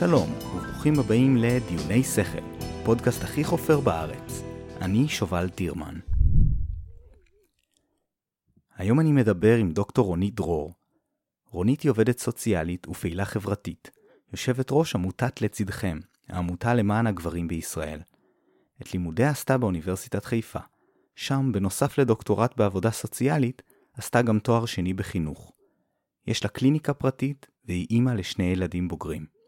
שלום, וברוכים הבאים לדיוני שכל, פודקאסט הכי חופר בארץ. אני שובל טירמן. היום אני מדבר עם דוקטור רונית דרור. רונית היא עובדת סוציאלית ופעילה חברתית, יושבת ראש עמותת לצדכם, העמותה למען הגברים בישראל. את לימודיה עשתה באוניברסיטת חיפה. שם, בנוסף לדוקטורט בעבודה סוציאלית, עשתה גם תואר שני בחינוך. יש לה קליניקה פרטית, והיא אימא לשני ילדים בוגרים.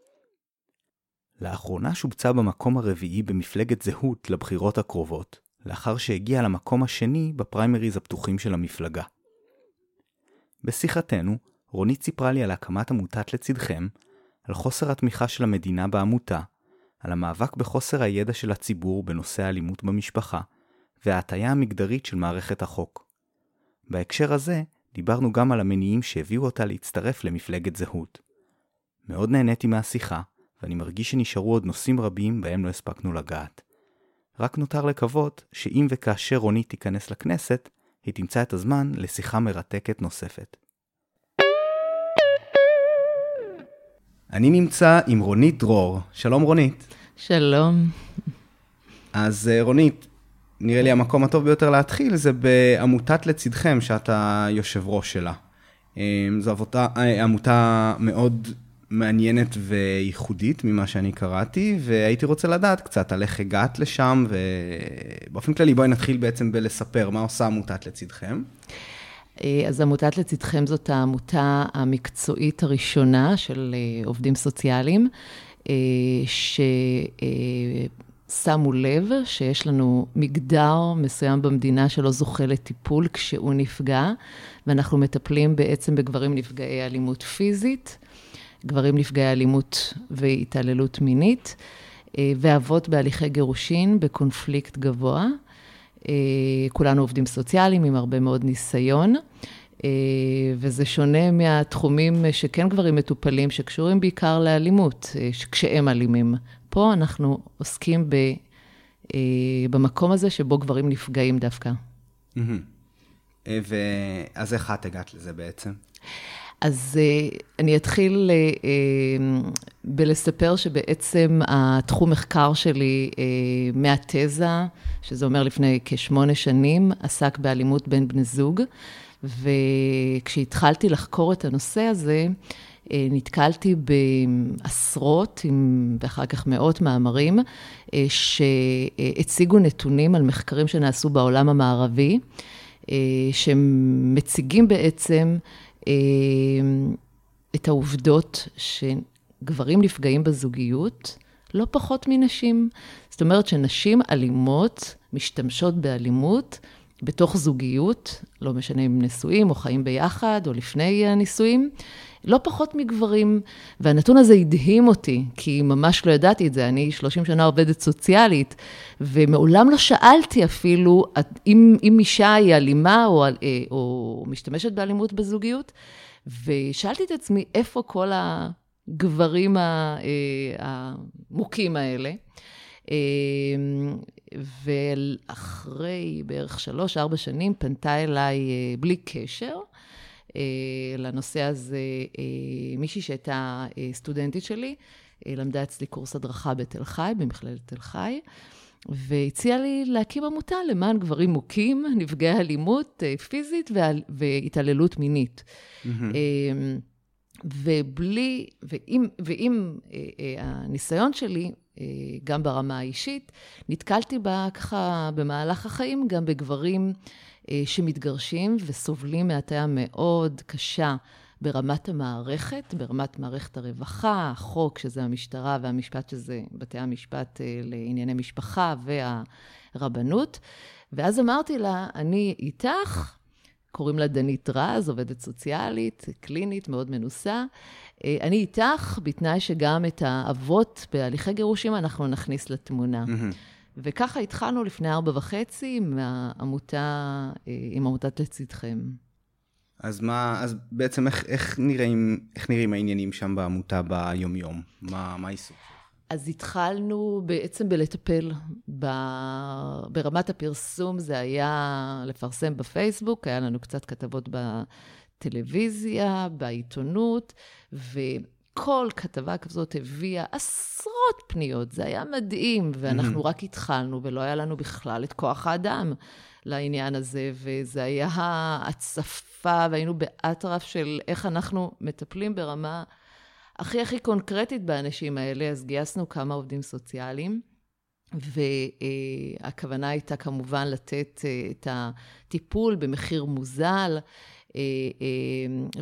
לאחרונה שובצה במקום הרביעי במפלגת זהות לבחירות הקרובות, לאחר שהגיעה למקום השני בפריימריז הפתוחים של המפלגה. בשיחתנו, רונית סיפרה לי על הקמת עמותת לצדכם, על חוסר התמיכה של המדינה בעמותה, על המאבק בחוסר הידע של הציבור בנושא האלימות במשפחה, וההטייה המגדרית של מערכת החוק. בהקשר הזה, דיברנו גם על המניעים שהביאו אותה להצטרף למפלגת זהות. מאוד נהניתי מהשיחה, ואני מרגיש שנשארו עוד נושאים רבים בהם לא הספקנו לגעת. רק נותר לקוות שאם וכאשר רונית תיכנס לכנסת, היא תמצא את הזמן לשיחה מרתקת נוספת. אני נמצא עם רונית דרור. שלום רונית. שלום. אז אה, רונית, נראה לי המקום הטוב ביותר להתחיל זה בעמותת לצדכם, שאתה יושב ראש שלה. אה, זו אה, עמותה מאוד מעניינת וייחודית ממה שאני קראתי, והייתי רוצה לדעת קצת על איך הגעת לשם, ובאופן כללי בואי נתחיל בעצם בלספר מה עושה עמותת לצדכם. אז עמותת לצדכם זאת העמותה המקצועית הראשונה של עובדים סוציאליים, ש... שמו לב שיש לנו מגדר מסוים במדינה שלא זוכה לטיפול כשהוא נפגע, ואנחנו מטפלים בעצם בגברים נפגעי אלימות פיזית, גברים נפגעי אלימות והתעללות מינית, אה, ואבות בהליכי גירושין בקונפליקט גבוה. אה, כולנו עובדים סוציאליים עם הרבה מאוד ניסיון. אה, וזה שונה מהתחומים שכן גברים מטופלים, שקשורים בעיקר לאלימות, כשהם אלימים. פה אנחנו עוסקים ב, במקום הזה שבו גברים נפגעים דווקא. אה, ואז איך את הגעת לזה בעצם? אז אה, אני אתחיל בלספר שבעצם התחום מחקר שלי מהתזה, שזה אומר לפני כשמונה שנים, עסק באלימות בין בני זוג, וכשהתחלתי לחקור את הנושא הזה, אה, נתקלתי בעשרות, ואחר כך מאות מאמרים, אה, שהציגו נתונים על מחקרים שנעשו בעולם המערבי, אה, שמציגים בעצם את העובדות שגברים נפגעים בזוגיות לא פחות מנשים. זאת אומרת שנשים אלימות משתמשות באלימות בתוך זוגיות, לא משנה אם נשואים או חיים ביחד או לפני הנישואים, לא פחות מגברים. והנתון הזה הדהים אותי, כי ממש לא ידעתי את זה. אני 30 שנה עובדת סוציאלית, ומעולם לא שאלתי אפילו אם, אם אישה היא אלימה או, אה, או משתמשת באלימות בזוגיות, ושאלתי את עצמי, איפה כל הגברים אה, המוכים האלה? אה, ואחרי בערך שלוש-ארבע שנים פנתה אליי בלי קשר, אה, לנושא הזה אה, מישהי שהייתה אה, סטודנטית שלי, למדה אצלי קורס הדרכה בתל חי, במכללת תל חי, והציעה לי להקים עמותה למען גברים מוכים, נפגעי אלימות פיזית והתעללות מינית. Mm-hmm. ובלי, ועם, ועם הניסיון שלי, גם ברמה האישית, נתקלתי בה ככה במהלך החיים גם בגברים אה, שמתגרשים וסובלים מהטיה מאוד קשה ברמת המערכת, ברמת מערכת הרווחה, החוק, שזה המשטרה, והמשפט, שזה בתי המשפט אה, לענייני משפחה, והרבנות. ואז אמרתי לה, אני איתך, קוראים לה דנית רז, עובדת סוציאלית, קלינית, מאוד מנוסה. אה, אני איתך, בתנאי שגם את האבות בהליכי גירושים אנחנו נכניס לתמונה. וככה התחלנו לפני ארבע וחצי עם העמותה, אה, עם עמותת לצדכם. אז מה, אז בעצם איך, איך, נראים, איך נראים העניינים שם בעמותה ביומיום? מה, מה העיסוק? אז התחלנו בעצם בלטפל. ב... ברמת הפרסום זה היה לפרסם בפייסבוק, היה לנו קצת כתבות בטלוויזיה, בעיתונות, ו... כל כתבה כזאת הביאה עשרות פניות, זה היה מדהים, ואנחנו mm-hmm. רק התחלנו, ולא היה לנו בכלל את כוח האדם לעניין הזה, וזה היה הצפה, והיינו באטרף של איך אנחנו מטפלים ברמה הכי הכי קונקרטית באנשים האלה, אז גייסנו כמה עובדים סוציאליים. והכוונה הייתה כמובן לתת אה, את הטיפול במחיר מוזל,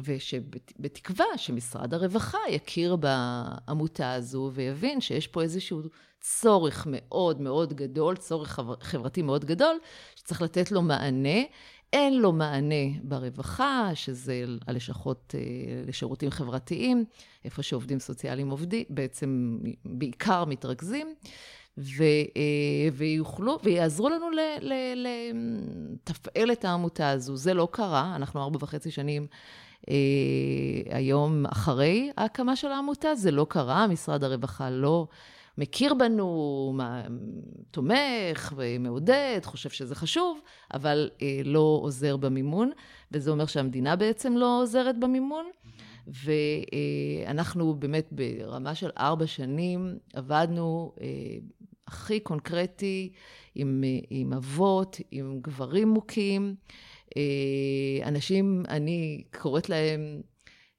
ושבתקווה שמשרד הרווחה יכיר בעמותה הזו ויבין שיש פה איזשהו צורך מאוד מאוד גדול, צורך חברתי מאוד גדול, שצריך לתת לו מענה. אין לו מענה ברווחה, שזה הלשכות לשירותים חברתיים, איפה שעובדים סוציאליים עובדים, בעצם בעיקר מתרכזים. ו, אה, ויוכלו, ויעזרו לנו לתפעל את העמותה הזו. זה לא קרה, אנחנו ארבע וחצי שנים אה, היום אחרי ההקמה של העמותה, זה לא קרה, משרד הרווחה לא מכיר בנו, תומך ומעודד, חושב שזה חשוב, אבל אה, לא עוזר במימון, וזה אומר שהמדינה בעצם לא עוזרת במימון. ואנחנו באמת ברמה של ארבע שנים עבדנו הכי קונקרטי, עם, עם אבות, עם גברים מוכים, אה, אנשים, אני קוראת להם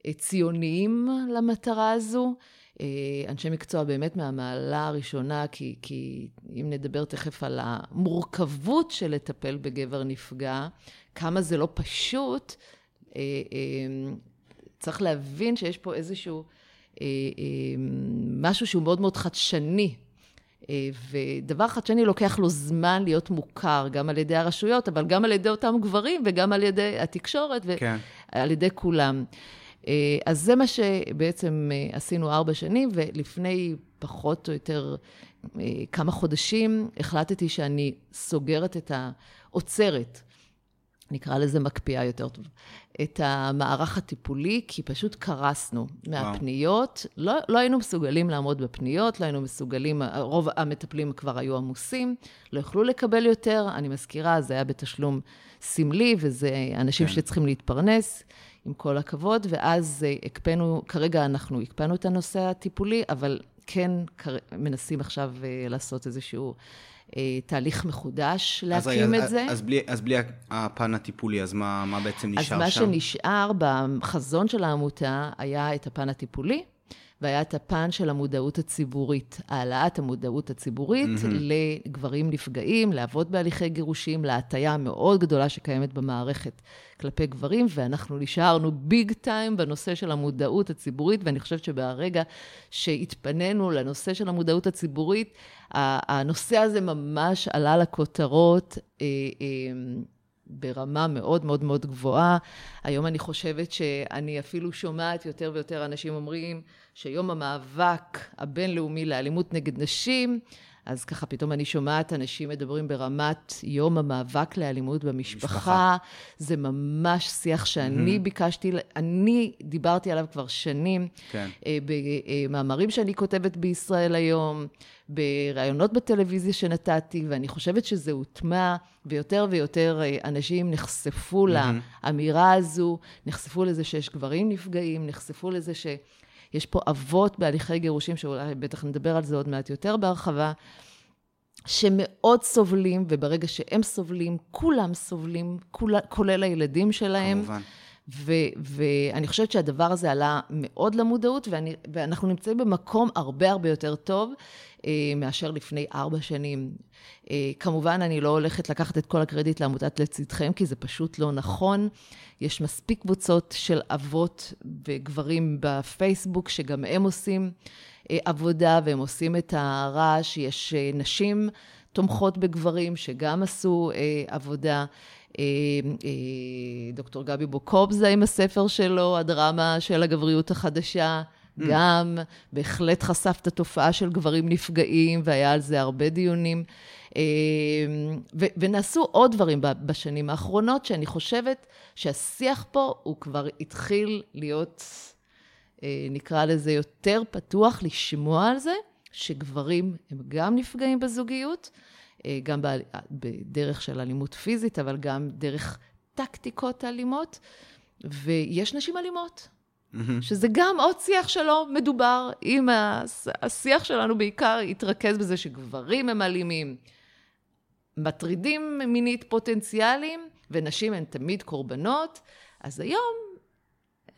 אה, ציוניים למטרה הזו. אה, אנשי מקצוע באמת מהמעלה הראשונה, כי, כי אם נדבר תכף על המורכבות של לטפל בגבר נפגע, כמה זה לא פשוט, צריך להבין שיש פה איזשהו משהו שהוא מאוד מאוד חדשני ודבר חדשני לוקח לו זמן להיות מוכר, גם על ידי הרשויות, אבל גם על ידי אותם גברים וגם על ידי התקשורת ועל כן. ידי כולם. אה, אז זה מה שבעצם אה, עשינו ארבע שנים, ולפני פחות או יותר כמה חודשים החלטתי שאני סוגרת את העוצרת. נקרא לזה מקפיאה יותר טוב, את המערך הטיפולי, כי פשוט קרסנו מהפניות. לא, לא היינו מסוגלים לעמוד בפניות, לא היינו מסוגלים, רוב המטפלים כבר היו עמוסים, לא יכלו לקבל יותר. אני מזכירה, זה היה בתשלום סמלי, וזה אנשים כן. שצריכים להתפרנס, עם כל הכבוד, ואז אה, הקפאנו, כרגע אנחנו הקפאנו את הנושא הטיפולי, אבל כן מנסים עכשיו אה, לעשות איזשהו... אה, תהליך מחודש להקים אז, את זה. אז בלי, אז בלי הפן הטיפולי, אז מה, מה בעצם נשאר שם? אז מה שם? שנשאר בחזון של העמותה היה את הפן הטיפולי, והיה את הפן של המודעות הציבורית, העלאת המודעות הציבורית mm-hmm. לגברים נפגעים, לאבות בהליכי גירושים, להטייה המאוד גדולה שקיימת במערכת כלפי גברים, ואנחנו נשארנו ביג טיים בנושא של המודעות הציבורית, ואני חושבת שברגע שהתפנינו לנושא של המודעות הציבורית, הנושא הזה ממש עלה לכותרות. אה, אה, ברמה מאוד מאוד מאוד גבוהה. היום אני חושבת שאני אפילו שומעת יותר ויותר אנשים אומרים שיום המאבק הבינלאומי לאלימות נגד נשים, אז ככה פתאום אני שומעת אנשים מדברים ברמת יום המאבק לאלימות במשפחה. משפחה. זה ממש שיח שאני mm-hmm. ביקשתי, אני דיברתי עליו כבר שנים, כן. אה, במאמרים שאני כותבת בישראל היום, בראיונות בטלוויזיה שנתתי, ואני חושבת שזה הוטמע, ויותר ויותר אה, אנשים נחשפו mm-hmm. לאמירה הזו, נחשפו לזה שיש גברים נפגעים, נחשפו לזה ש... יש פה אבות בהליכי גירושים, שאולי בטח נדבר על זה עוד מעט יותר בהרחבה, שמאוד סובלים, וברגע שהם סובלים, כולם סובלים, כול, כולל הילדים שלהם. כמובן. ואני חושבת שהדבר הזה עלה מאוד למודעות, ואני, ואנחנו נמצאים במקום הרבה הרבה יותר טוב מאשר לפני ארבע שנים. אה, כמובן, אני לא הולכת לקחת את כל הקרדיט לעמותת לצדכם, כי זה פשוט לא נכון. יש מספיק קבוצות של אבות וגברים בפייסבוק, שגם הם עושים אה, עבודה והם עושים את הרעש. יש אה, נשים תומכות בגברים שגם עשו אה, עבודה. אה, אה, דוקטור גבי בוקובזה עם הספר שלו, הדרמה של הגבריות החדשה. Mm. גם בהחלט חשף את התופעה של גברים נפגעים, והיה על זה הרבה דיונים. אה, ו- ונעשו עוד דברים בשנים האחרונות, שאני חושבת שהשיח פה הוא כבר התחיל להיות, נקרא לזה, יותר פתוח לשמוע על זה, שגברים הם גם נפגעים בזוגיות, אה, גם בדרך של אלימות פיזית, אבל גם דרך טקטיקות אלימות, ויש נשים אלימות. שזה גם עוד שיח שלא מדובר. אם השיח שלנו בעיקר יתרכז בזה שגברים הם אלימים, מטרידים מינית פוטנציאליים, ונשים הן תמיד קורבנות, אז היום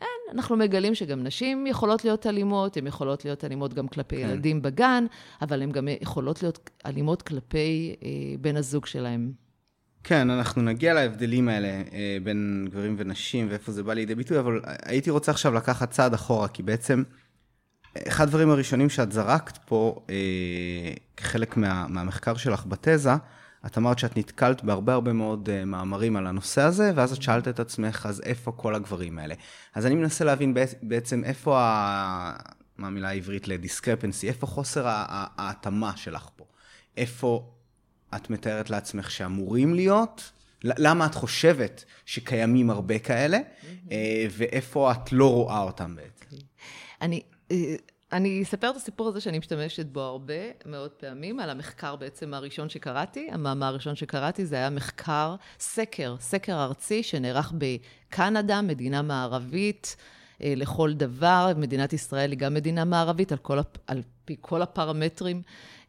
אין, אנחנו מגלים שגם נשים יכולות להיות אלימות, הן יכולות להיות אלימות גם כלפי כן. ילדים בגן, אבל הן גם יכולות להיות אלימות כלפי אה, בן הזוג שלהן. כן, אנחנו נגיע להבדלים האלה אה, בין גברים ונשים ואיפה זה בא לידי ביטוי, אבל הייתי רוצה עכשיו לקחת צעד אחורה, כי בעצם אחד הדברים הראשונים שאת זרקת פה, אה, כחלק מה, מהמחקר שלך בתזה, את אמרת שאת נתקלת בהרבה הרבה מאוד uh, מאמרים על הנושא הזה, ואז את שאלת את עצמך, אז איפה כל הגברים האלה? אז אני מנסה להבין בעצם איפה, ה... מה המילה העברית לדיסקרפנסי, איפה חוסר ההתאמה שלך פה? איפה את מתארת לעצמך שאמורים להיות? למה את חושבת שקיימים הרבה כאלה, mm-hmm. ואיפה את לא רואה אותם בעצם? אני... אה, אני אספר את הסיפור הזה שאני משתמשת בו הרבה מאוד פעמים, על המחקר בעצם הראשון שקראתי. המאמר הראשון שקראתי זה היה מחקר, סקר, סקר ארצי שנערך בקנדה, מדינה מערבית אה, לכל דבר. מדינת ישראל היא גם מדינה מערבית על, כל, על פי כל הפרמטרים,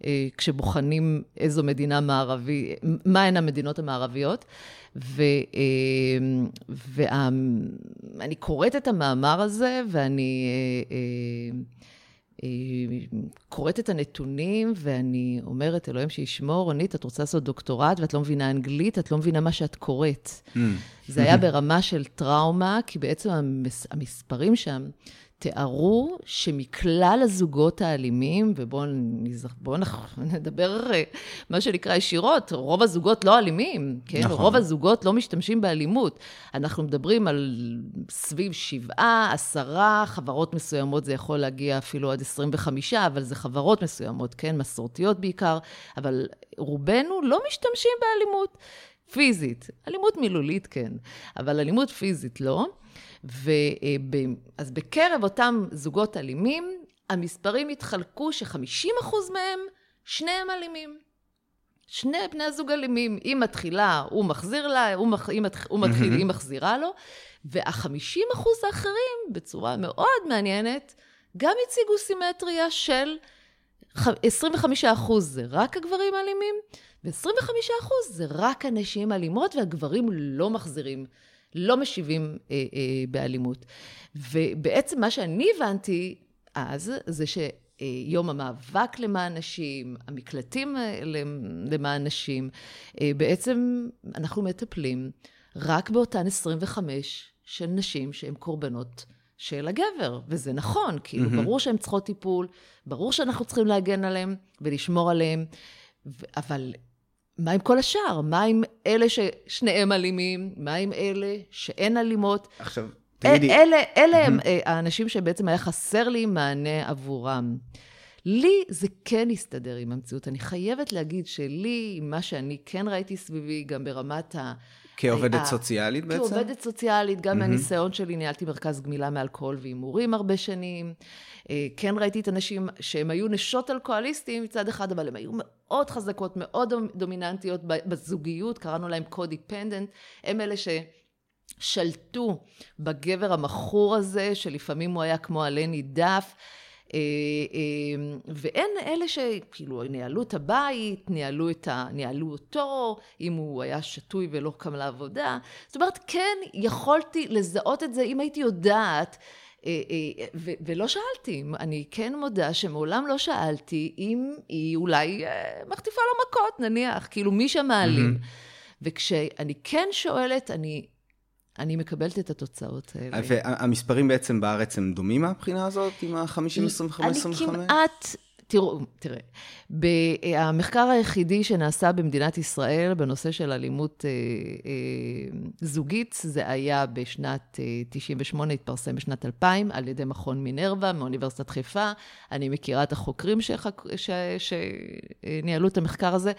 אה, כשבוחנים איזו מדינה מערבית, מהן המדינות המערביות. ואני אה, קוראת את המאמר הזה, ואני... קוראת את הנתונים ואני אומרת, אלוהים שישמור, רונית, את רוצה לעשות דוקטורט ואת לא מבינה אנגלית, את לא מבינה מה שאת קוראת. Mm. זה היה ברמה של טראומה, כי בעצם המס, המספרים שם תיארו שמכלל הזוגות האלימים, ובואו נדבר אה, מה שנקרא ישירות, רוב הזוגות לא אלימים, כן? נכון. רוב הזוגות לא משתמשים באלימות. אנחנו מדברים על סביב שבעה, עשרה, חברות מסוימות זה יכול להגיע אפילו עד 25, אבל זה חברות מסוימות, כן? מסורתיות בעיקר, אבל רובנו לא משתמשים באלימות פיזית. אלימות מילולית, כן, אבל אלימות פיזית לא. ואז בקרב אותם זוגות אלימים, המספרים התחלקו ש-50% מהם, שניהם אלימים. שני בני הזוג אלימים. היא מתחילה, הוא מחזיר לה, הוא, מח, הוא מתחיל, היא מחזירה לו, וה-50% האחרים, בצורה מאוד מעניינת, גם הציגו סימטריה של 25% זה רק הגברים האלימים, ו-25% זה רק הנשים האלימות, והגברים לא מחזירים לא משיבים אה, אה, באלימות. ובעצם מה שאני הבנתי אז, זה שיום המאבק למען נשים, המקלטים אה, למען נשים, אה, בעצם אנחנו מטפלים רק באותן 25 של נשים שהן קורבנות של הגבר, וזה נכון, כאילו, mm-hmm. ברור שהן צריכות טיפול, ברור שאנחנו צריכים להגן עליהן ולשמור עליהן, אבל מה עם כל השאר? מה עם אלה ששניהם אלימים? מה עם אלה שאין אלימות? עכשיו, תגידי... אלה, אלה הם אה, האנשים שבעצם היה חסר לי מענה עבורם. לי זה כן הסתדר עם המציאות. אני חייבת להגיד שלי, מה שאני כן ראיתי סביבי, גם ברמת ה... כעובדת סוציאלית בעצם? כעובדת סוציאלית, גם מהניסיון שלי, ניהלתי מרכז גמילה מאלכוהול והימורים הרבה שנים. אה, כן ראיתי את הנשים שהן היו נשות אלכוהוליסטים מצד אחד, אבל הן היו מאוד חזקות, מאוד דומיננטיות בזוגיות, קראנו להן קודיפנדנט, הם אלה ש... שלטו בגבר המכור הזה, שלפעמים הוא היה כמו עלה נידף. אה, אה, ואין אלה שכאילו ניהלו את הבית, ניהלו, את ה, ניהלו אותו, אם הוא היה שתוי ולא קם לעבודה. זאת אומרת, כן, יכולתי לזהות את זה אם הייתי יודעת. אה, ולא שאלתי, אני כן מודה שמעולם לא שאלתי אם היא אולי מחטיפה לו מכות, נניח, כאילו מי שמעלים. Mm-hmm. וכשאני כן שואלת, אני אני מקבלת את התוצאות האלה. והמספרים בעצם בארץ הם דומים מהבחינה הזאת, עם ה-50, 25, 25? אני כמעט... תראו, תראה, המחקר היחידי שנעשה במדינת ישראל בנושא של אלימות אה, אה, זוגית, זה היה בשנת אה, 98, התפרסם בשנת 2000, על ידי מכון מינרווה מאוניברסיטת חיפה. אני מכירה את החוקרים שחק... ש... שניהלו את המחקר הזה.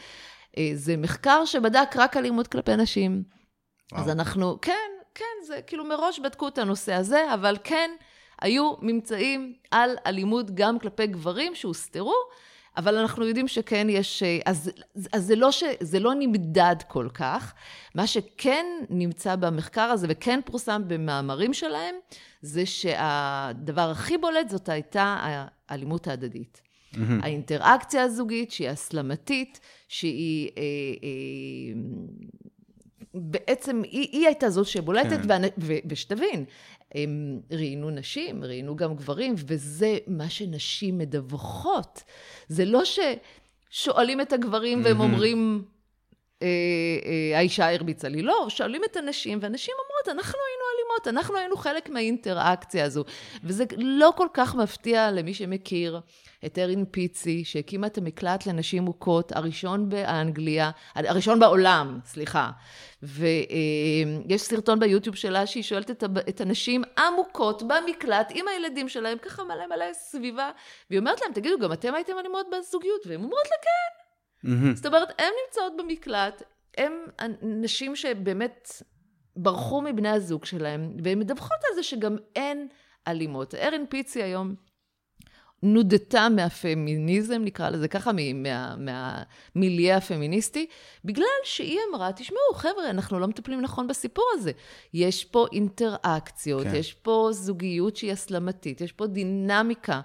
אה, זה מחקר שבדק רק אלימות כלפי נשים. וואו. אז אנחנו, כן, כן, זה כאילו מראש בדקו את הנושא הזה, אבל כן, היו ממצאים על אלימות גם כלפי גברים שהוסתרו, אבל אנחנו יודעים שכן יש... אז, אז זה, לא ש, זה לא נמדד כל כך. מה שכן נמצא במחקר הזה וכן פורסם במאמרים שלהם, זה שהדבר הכי בולט זאת הייתה האלימות ההדדית. Mm-hmm. האינטראקציה הזוגית, שהיא הסלמתית, שהיא... אה, אה, בעצם היא, היא הייתה זאת שבולטת, כן. ו, ושתבין, הם ראיינו נשים, ראיינו גם גברים, וזה מה שנשים מדווחות. זה לא ששואלים את הגברים והם אומרים, אה, אה, האישה הרביצה לי. לא, שואלים את הנשים, והנשים אומרות, אנחנו היינו אלימות, אנחנו היינו חלק מהאינטראקציה הזו. וזה לא כל כך מפתיע למי שמכיר את ארין פיצי, שהקימה את המקלט לנשים מוכות, הראשון באנגליה, הראשון בעולם, סליחה. ויש סרטון ביוטיוב שלה שהיא שואלת את הנשים המוכות במקלט עם הילדים שלהם, ככה מלא מלא סביבה, והיא אומרת להם, תגידו, גם אתם הייתם אלימות בזוגיות? והן אומרות לה, כן. Mm-hmm. זאת אומרת, הן נמצאות במקלט, הן נשים שבאמת ברחו מבני הזוג שלהם, והן מדווחות על זה שגם אין אלימות. ארין פיצי היום נודתה מהפמיניזם, נקרא לזה ככה, מה, מהמיליה הפמיניסטי, בגלל שהיא אמרה, תשמעו, חבר'ה, אנחנו לא מטפלים נכון בסיפור הזה. יש פה אינטראקציות, כן. יש פה זוגיות שהיא הסלמתית, יש פה דינמיקה.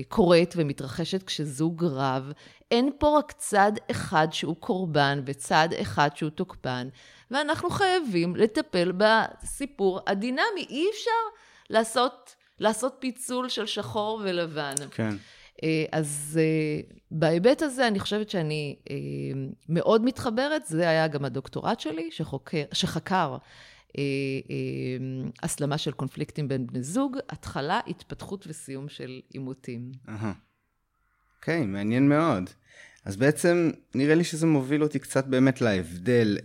שקורית ומתרחשת כשזוג רב. אין פה רק צד אחד שהוא קורבן וצד אחד שהוא תוקפן, ואנחנו חייבים לטפל בסיפור הדינמי. אי אפשר לעשות, לעשות פיצול של שחור ולבן. כן. אה, אז אה, בהיבט הזה, אני חושבת שאני אה, מאוד מתחברת. זה היה גם הדוקטורט שלי, שחוקר, שחקר הסלמה של קונפליקטים בין בני זוג, התחלה, התפתחות וסיום של עימותים. אוקיי, okay, מעניין מאוד. אז בעצם נראה לי שזה מוביל אותי קצת באמת להבדל.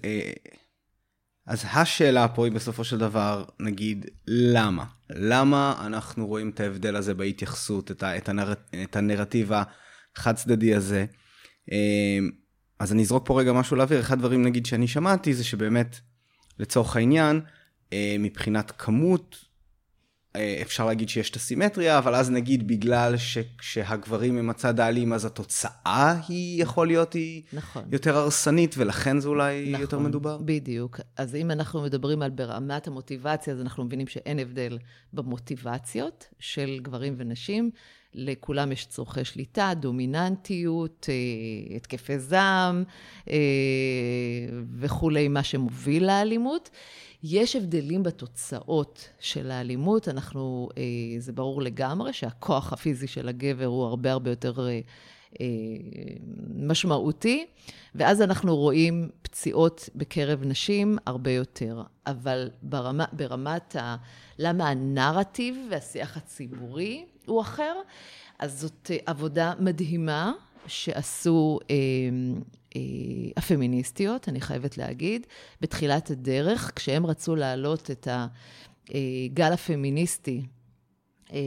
אז השאלה פה היא בסופו של דבר, נגיד, למה? למה אנחנו רואים את ההבדל הזה בהתייחסות, את, ה, את, הנר, את הנרטיב החד צדדי הזה? אז אני אזרוק פה רגע משהו לאוויר. אחד הדברים, נגיד, שאני שמעתי, זה שבאמת לצורך העניין, אה, מבחינת כמות, אפשר להגיד שיש את הסימטריה, אבל אז נגיד בגלל שכשהגברים הם הצד האלים, אז התוצאה היא יכול להיות היא נכון. יותר הרסנית, ולכן זה אולי נכון, יותר מדובר? בדיוק. אז אם אנחנו מדברים על ברמת המוטיבציה, אז אנחנו מבינים שאין הבדל במוטיבציות של גברים ונשים. לכולם יש צורכי שליטה, דומיננטיות, אה, התקפי זעם אה, וכולי, מה שמוביל לאלימות. יש הבדלים בתוצאות של האלימות, אנחנו, אה, זה ברור לגמרי שהכוח הפיזי של הגבר הוא הרבה הרבה יותר משמעותי, ואז אנחנו רואים פציעות בקרב נשים הרבה יותר. אבל ברמה, ברמת ה... למה הנרטיב והשיח הציבורי הוא אחר. אז זאת אה, עבודה מדהימה שעשו אה, אה, הפמיניסטיות, אני חייבת להגיד, בתחילת הדרך, כשהם רצו להעלות את הגל אה, הפמיניסטי אה,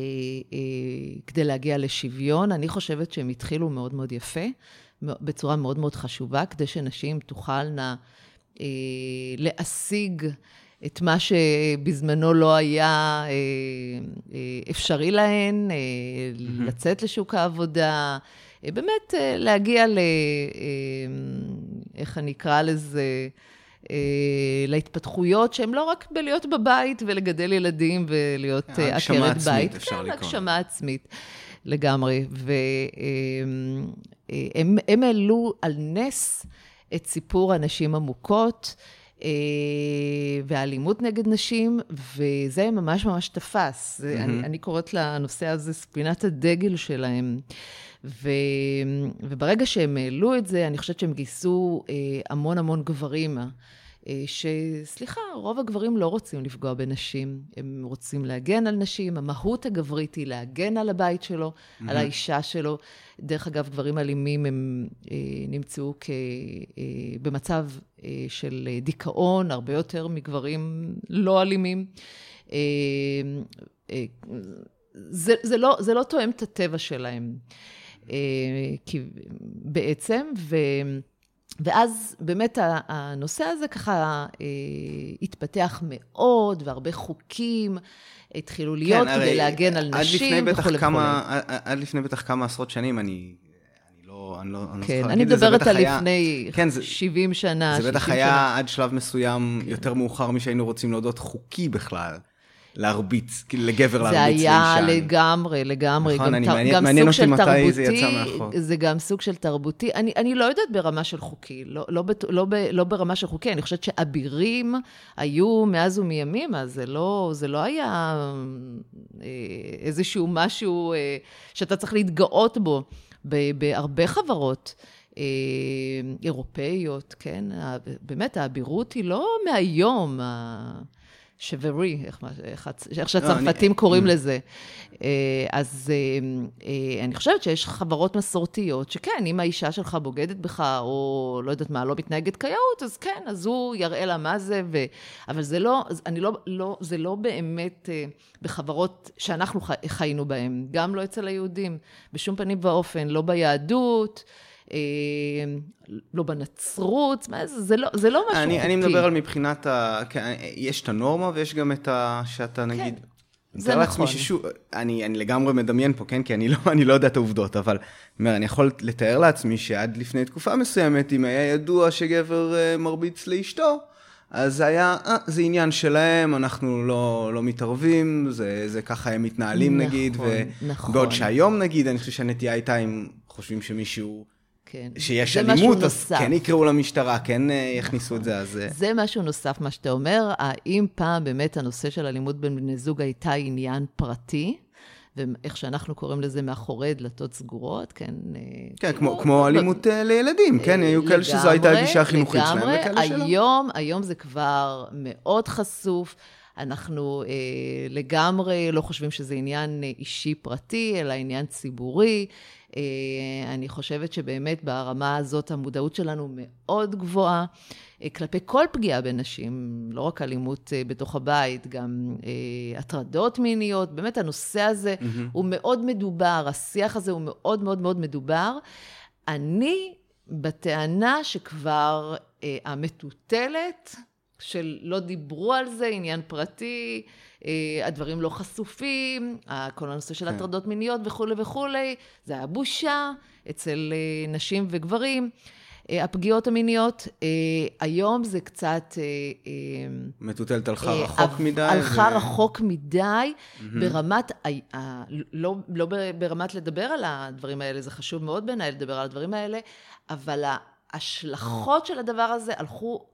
אה, כדי להגיע לשוויון, אני חושבת שהם התחילו מאוד מאוד יפה, בצורה מאוד מאוד חשובה, כדי שנשים תוכלנה אה, להשיג את מה שבזמנו לא היה אה, אה, אפשרי להן, אה, לצאת לשוק העבודה, באמת להגיע ל... איך אני אקרא לזה? להתפתחויות שהן לא רק בלהיות בבית ולגדל ילדים ולהיות עקרת בית. הגשמה עצמית, אפשר כן, לקרוא. הגשמה עצמית, לגמרי. והם העלו על נס את סיפור הנשים המוכות. אה, והאלימות נגד נשים, וזה ממש ממש תפס. Mm-hmm. אני, אני קוראת לנושא הזה ספינת הדגל שלהם. ו, וברגע שהם העלו את זה, אני חושבת שהם גייסו אה, המון המון גברים. אה, שסליחה, רוב הגברים לא רוצים לפגוע בנשים, הם רוצים להגן על נשים, המהות הגברית היא להגן על הבית שלו, mm-hmm. על האישה שלו. דרך אגב, גברים אלימים הם אה, נמצאו כ, אה, במצב אה, של דיכאון, הרבה יותר מגברים לא אלימים. אה, אה, זה, זה, לא, זה לא תואם את הטבע שלהם, אה, כי בעצם, ו... ואז באמת הנושא הזה ככה אה, התפתח מאוד, והרבה חוקים התחילו להיות כן, כדי להגן על נשים וכולי וכולי. עד לפני בטח כמה עשרות שנים, אני לא, אני לא, אני לא כן, זוכר אני את זה, מדברת על היה- לפני כן, זה- 70 שנה, זה בטח 60 היה שנה. עד שלב מסוים יותר מאוחר משהיינו רוצים להודות חוקי בכלל, להרביץ, כאילו לגבר זה להרביץ היה לאישה. לגמרי, לגמרי. נכון, גם אני- מעניין- גם מעניין אותי מתי זה תרבותי, יצא מהחוק. זה גם סוג של תרבותי. אני, אני לא יודעת ברמה של חוקי, לא, לא, לא, ב, לא ברמה של חוקי, אני חושבת שאבירים היו מאז ומימימה, זה לא, זה לא היה אה, איזשהו משהו אה, שאתה צריך להתגאות בו בהרבה חברות. אה, אירופאיות, כן? באמת, האבירות היא לא מהיום, השברי, איך, איך, איך שהצרפתים אני- קוראים לזה. אה, אז אה, אה, אני חושבת שיש חברות מסורתיות, שכן, אם האישה שלך בוגדת בך, או לא יודעת מה, לא מתנהגת כיאות, אז כן, אז הוא יראה לה מה זה, ו... אבל זה לא, אני לא, לא, זה לא באמת בחברות שאנחנו חי, חיינו בהן, גם לא אצל היהודים, בשום פנים ואופן, לא ביהדות. אה, לא בנצרות, זה, זה לא, זה לא משהו אני, חוקי. אני מדבר על מבחינת ה... כן, יש את הנורמה ויש גם את ה... שאתה נגיד... אני כן, זה נכון. ששוב, אני, אני לגמרי מדמיין פה, כן? כי אני לא, אני לא יודע את העובדות, אבל אומר, אני יכול לתאר לעצמי שעד לפני תקופה מסוימת, אם היה ידוע שגבר uh, מרביץ לאשתו, אז זה היה, אה, זה עניין שלהם, אנחנו לא, לא מתערבים, זה, זה ככה הם מתנהלים נכון, נגיד, נכון. ובעוד שהיום נגיד, אני חושב שהנטייה הייתה אם חושבים שמישהו... כן. שיש אלימות, אז נוסף. כן יקראו למשטרה, כן אה, יכניסו את זה, אז... אה, זה משהו נוסף, מה שאתה אומר. האם פעם באמת הנושא של אלימות בין בני זוג הייתה עניין פרטי? ואיך שאנחנו קוראים לזה מאחורי דלתות סגורות, כן? אה, כן, כאילו, כמו, כמו לא- אלימות אה, לילדים, כן, היו כאלה שזו הייתה הגישה החינוכית שלהם, לגמרי. וכאלה שלא. היום, היום זה כבר מאוד חשוף. אנחנו אה, לגמרי לא חושבים שזה עניין אה, אישי פרטי, אלא עניין ציבורי. אה, אני חושבת שבאמת ברמה הזאת המודעות שלנו מאוד גבוהה. אה, כלפי כל פגיעה בנשים, לא רק אלימות אה, בתוך הבית, גם הטרדות מיניות, באמת הנושא הזה מהמם. הוא מאוד מדובר, השיח הזה הוא מאוד מאוד מאוד מדובר. אני בטענה שכבר המטוטלת של לא דיברו על זה, עניין פרטי, הדברים לא חשופים, כל הנושא של כן. הטרדות מיניות וכולי וכולי, זה היה בושה אצל אה, נשים וגברים. אה, הפגיעות המיניות, אה, היום זה קצת... אה, אה, מטוטלת הלכה אה, רחוק מדי. הלכה ו- רחוק מדי, ברמת, לא, לא ברמת לדבר על הדברים האלה, זה חשוב מאוד בעיניי לדבר על הדברים האלה, אבל ההשלכות של הדבר הזה הלכו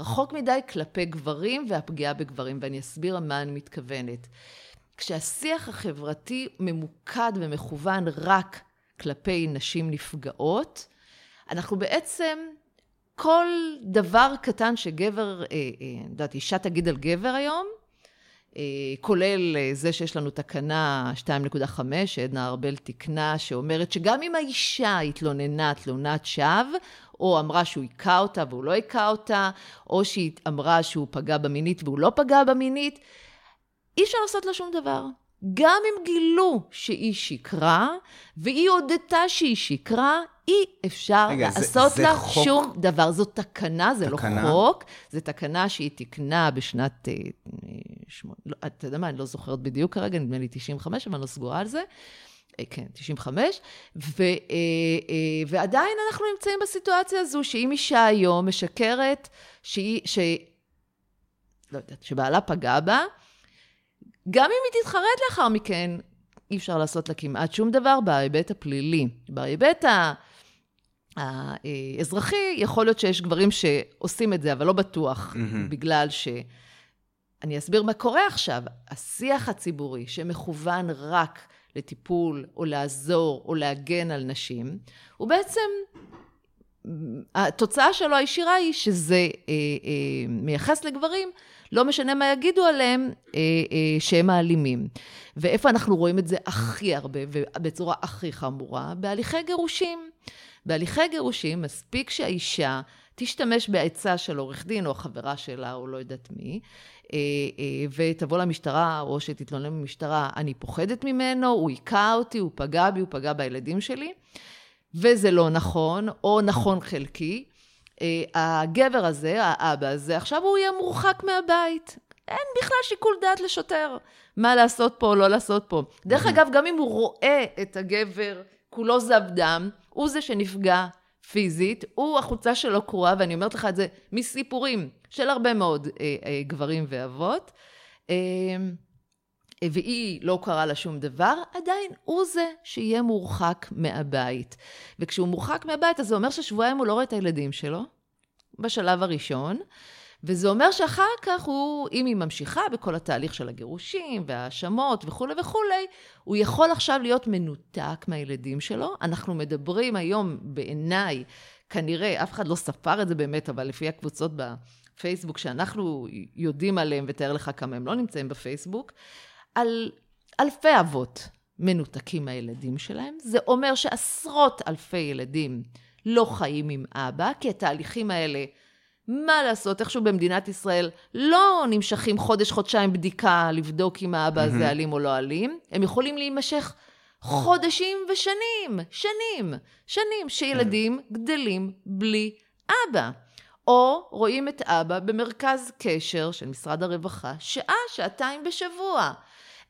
רחוק מדי כלפי גברים והפגיעה בגברים, ואני אסביר למה אני מתכוונת. כשהשיח החברתי ממוקד ומכוון רק כלפי נשים נפגעות, אנחנו בעצם, כל דבר קטן שגבר, אה, אה, אני יודעת, אישה תגיד על גבר היום, אה, כולל אה, זה שיש לנו תקנה 2.5 שעדנה ארבל תיקנה, שאומרת שגם אם האישה התלוננה תלונת שווא, או אמרה שהוא היכה אותה והוא לא היכה אותה, או שהיא אמרה שהוא פגע במינית והוא לא פגע במינית, אי אפשר לעשות לה שום דבר. גם אם גילו שהיא שקרה, והיא הודתה שהיא שקרה, אי אפשר רגע, זה- לעשות זה לה חוק? שום דבר. זו תקנה, זה תקנה? לא חוק. זו תקנה שהיא תיקנה בשנת... אה, שמונה, לא, אתה יודע מה, אני לא זוכרת בדיוק כרגע, נדמה לי 95, אבל אני לא סגורה על זה. אה, כן, 95, ו, אה, אה, ועדיין אנחנו נמצאים בסיטואציה הזו, שאם אישה היום משקרת, שהיא, ש... לא יודעת, שבעלה פגע בה, גם אם היא תתחרט לאחר מכן, אי אפשר לעשות לה כמעט שום דבר בהיבט הפלילי. בהיבט ה... האזרחי, יכול להיות שיש גברים שעושים את זה, אבל לא בטוח, מהמם. בגלל ש... אני אסביר מה קורה עכשיו. השיח הציבורי שמכוון רק לטיפול, או לעזור, או להגן על נשים, הוא בעצם, התוצאה שלו הישירה היא שזה אה, אה, מייחס לגברים, לא משנה מה יגידו עליהם, אה, אה, שהם האלימים. ואיפה אנחנו רואים את זה הכי הרבה, ובצורה הכי חמורה? בהליכי גירושים. בהליכי גירושים, מספיק שהאישה תשתמש בעצה של עורך דין, או החברה שלה, או לא יודעת מי, אה, אה, ותבוא למשטרה, או שתתלונן במשטרה, אני פוחדת ממנו, הוא היכה אותי, הוא פגע בי, הוא פגע בילדים שלי, וזה לא נכון, או נכון חלקי. אה, הגבר הזה, האבא הזה, עכשיו הוא יהיה מורחק מהבית. אין בכלל שיקול דעת לשוטר מה לעשות פה או לא לעשות פה. דרך אגב, גם אם הוא רואה את הגבר, כולו זב דם, הוא זה שנפגע פיזית, הוא החולצה שלו קרועה, ואני אומרת לך את זה מסיפורים של הרבה מאוד אה, אה, גברים ואבות. אה, והיא לא קרה לה שום דבר, עדיין הוא זה שיהיה מורחק מהבית. וכשהוא מורחק מהבית, אז זה אומר ששבועיים הוא לא רואה את הילדים שלו, בשלב הראשון, וזה אומר שאחר כך הוא, אם היא ממשיכה בכל התהליך של הגירושים וההאשמות וכולי וכולי, הוא יכול עכשיו להיות מנותק מהילדים שלו. אנחנו מדברים היום, בעיניי, כנראה, אף אחד לא ספר את זה באמת, אבל לפי הקבוצות בפייסבוק שאנחנו יודעים עליהם, ותאר לך כמה הם לא נמצאים בפייסבוק, על אלפי אבות מנותקים מהילדים שלהם. זה אומר שעשרות אלפי ילדים לא חיים עם אבא, כי התהליכים האלה, מה לעשות, איכשהו במדינת ישראל לא נמשכים חודש-חודשיים בדיקה לבדוק אם האבא הזה mm-hmm. אלים או לא אלים. הם יכולים להימשך חודשים ושנים, שנים, שנים, שילדים גדלים בלי אבא. או רואים את אבא במרכז קשר של משרד הרווחה, שעה, שעתיים בשבוע.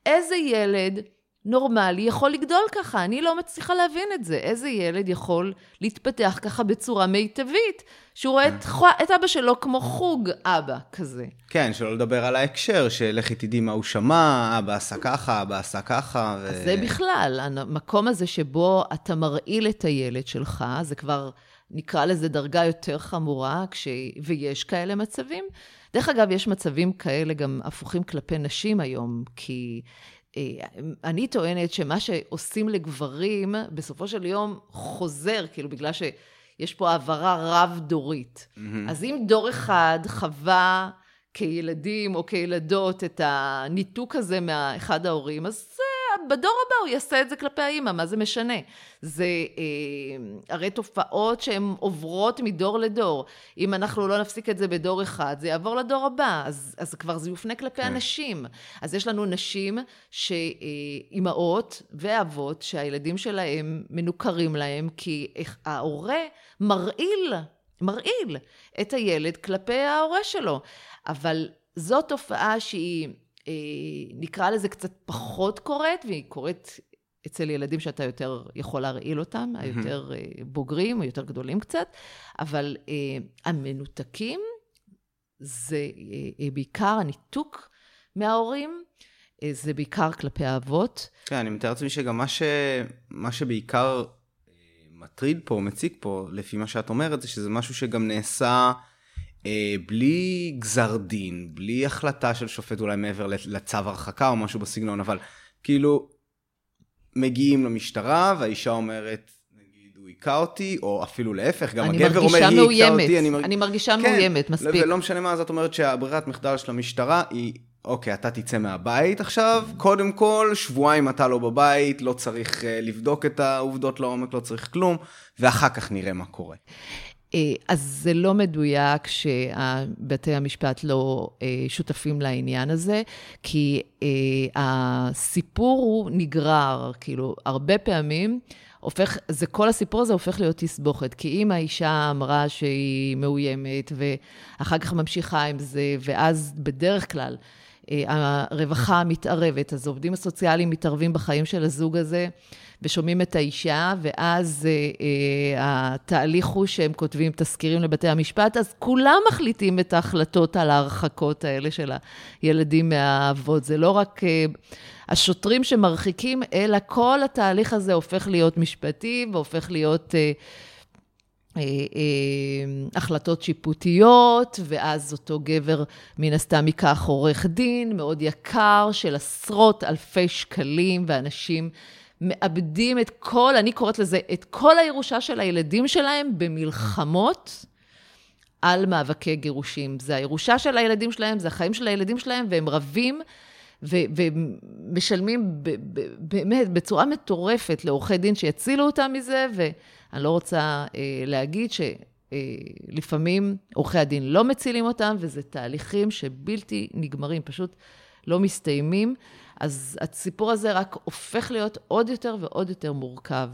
איזה ילד נורמלי יכול לגדול ככה? אני לא מצליחה להבין את זה. איזה ילד יכול להתפתח ככה בצורה מיטבית, שהוא רואה את, את אבא שלו כמו חוג אבא כזה. כן, שלא לדבר על ההקשר, שלכי תדעי מה הוא שמע, אבא עשה ככה, אבא עשה ככה. ו... זה בכלל, המקום הזה שבו אתה מרעיל את הילד שלך, זה כבר... נקרא לזה דרגה יותר חמורה, כש... ויש כאלה מצבים. דרך אגב, יש מצבים כאלה גם הפוכים כלפי נשים היום, כי אה, אני טוענת שמה שעושים לגברים, בסופו של יום חוזר, כאילו, בגלל שיש פה העברה רב-דורית. Mm-hmm. אז אם דור אחד חווה כילדים או כילדות את הניתוק הזה מאחד ההורים, אז זה בדור הבא הוא יעשה את זה כלפי האימא, מה זה משנה? זה אה, הרי תופעות שהן עוברות מדור לדור. אם אנחנו לא נפסיק את זה בדור אחד, זה יעבור לדור הבא, אז, אז כבר זה יופנה כלפי כן. הנשים. אז יש לנו נשים, אימהות ואבות, שהילדים שלהם מנוכרים להם, כי ההורה מרעיל, מרעיל את הילד כלפי ההורה שלו. אבל זו תופעה שהיא... אה, נקרא לזה קצת פחות קורית, והיא קורית אצל ילדים שאתה יותר יכול להרעיל אותם, היותר אה, בוגרים, או יותר גדולים קצת, אבל אה, המנותקים זה בעיקר הניתוק מההורים. זה בעיקר כלפי האבות. כן, אני מתאר לעצמי שגם מה, ש... מה שבעיקר מטריד פה, מציג פה, לפי מה שאת אומרת, זה שזה משהו שגם נעשה אה, בלי גזר דין, בלי החלטה של שופט אולי מעבר לצו הרחקה או משהו בסגנון, אבל כאילו מגיעים למשטרה והאישה אומרת, נגיד, הוא היכה אותי, או אפילו להפך, גם הגבר אומר, היא היכה אותי. אני, מרג... אני מרגישה כן, מאוימת, מספיק. ולא משנה מה, אז את אומרת שהברירת מחדל של המשטרה היא, אוקיי, אתה תצא מהבית עכשיו, קודם כל, שבועיים אתה לא בבית, לא צריך uh, לבדוק את העובדות לעומק, לא צריך כלום, ואחר כך נראה מה קורה. אה, אז זה לא מדויק שבתי המשפט לא אה, שותפים לעניין הזה, כי אה, הסיפור הוא נגרר, כאילו, הרבה פעמים הופך, זה כל הסיפור הזה הופך להיות תסבוכת. כי אם האישה אמרה שהיא מאוימת, ואחר כך ממשיכה עם זה, ואז בדרך כלל הרווחה מתערבת, אז העובדים הסוציאליים מתערבים בחיים של הזוג הזה. ושומעים את האישה, ואז אה, אה, התהליך הוא שהם כותבים תזכירים לבתי המשפט, אז כולם מחליטים את ההחלטות על ההרחקות האלה של הילדים מהאבות. זה לא רק אה, השוטרים שמרחיקים, אלא כל התהליך הזה הופך להיות משפטי והופך להיות... אה, אה, אה, החלטות שיפוטיות, ואז אותו גבר מן הסתם ייקח עורך דין מאוד יקר של עשרות אלפי שקלים, ואנשים מאבדים את כל, אני קוראת לזה, את כל הירושה של הילדים שלהם במלחמות על מאבקי גירושים. זה הירושה של הילדים שלהם, זה החיים של הילדים שלהם, והם רבים ו- ומשלמים ב- ב- באמת בצורה מטורפת לעורכי דין שיצילו אותם מזה, ואני לא רוצה אה, להגיד ש... לפעמים עורכי הדין לא מצילים אותם, וזה תהליכים שבלתי נגמרים, פשוט לא מסתיימים. אז הסיפור הזה רק הופך להיות עוד יותר ועוד יותר מורכב.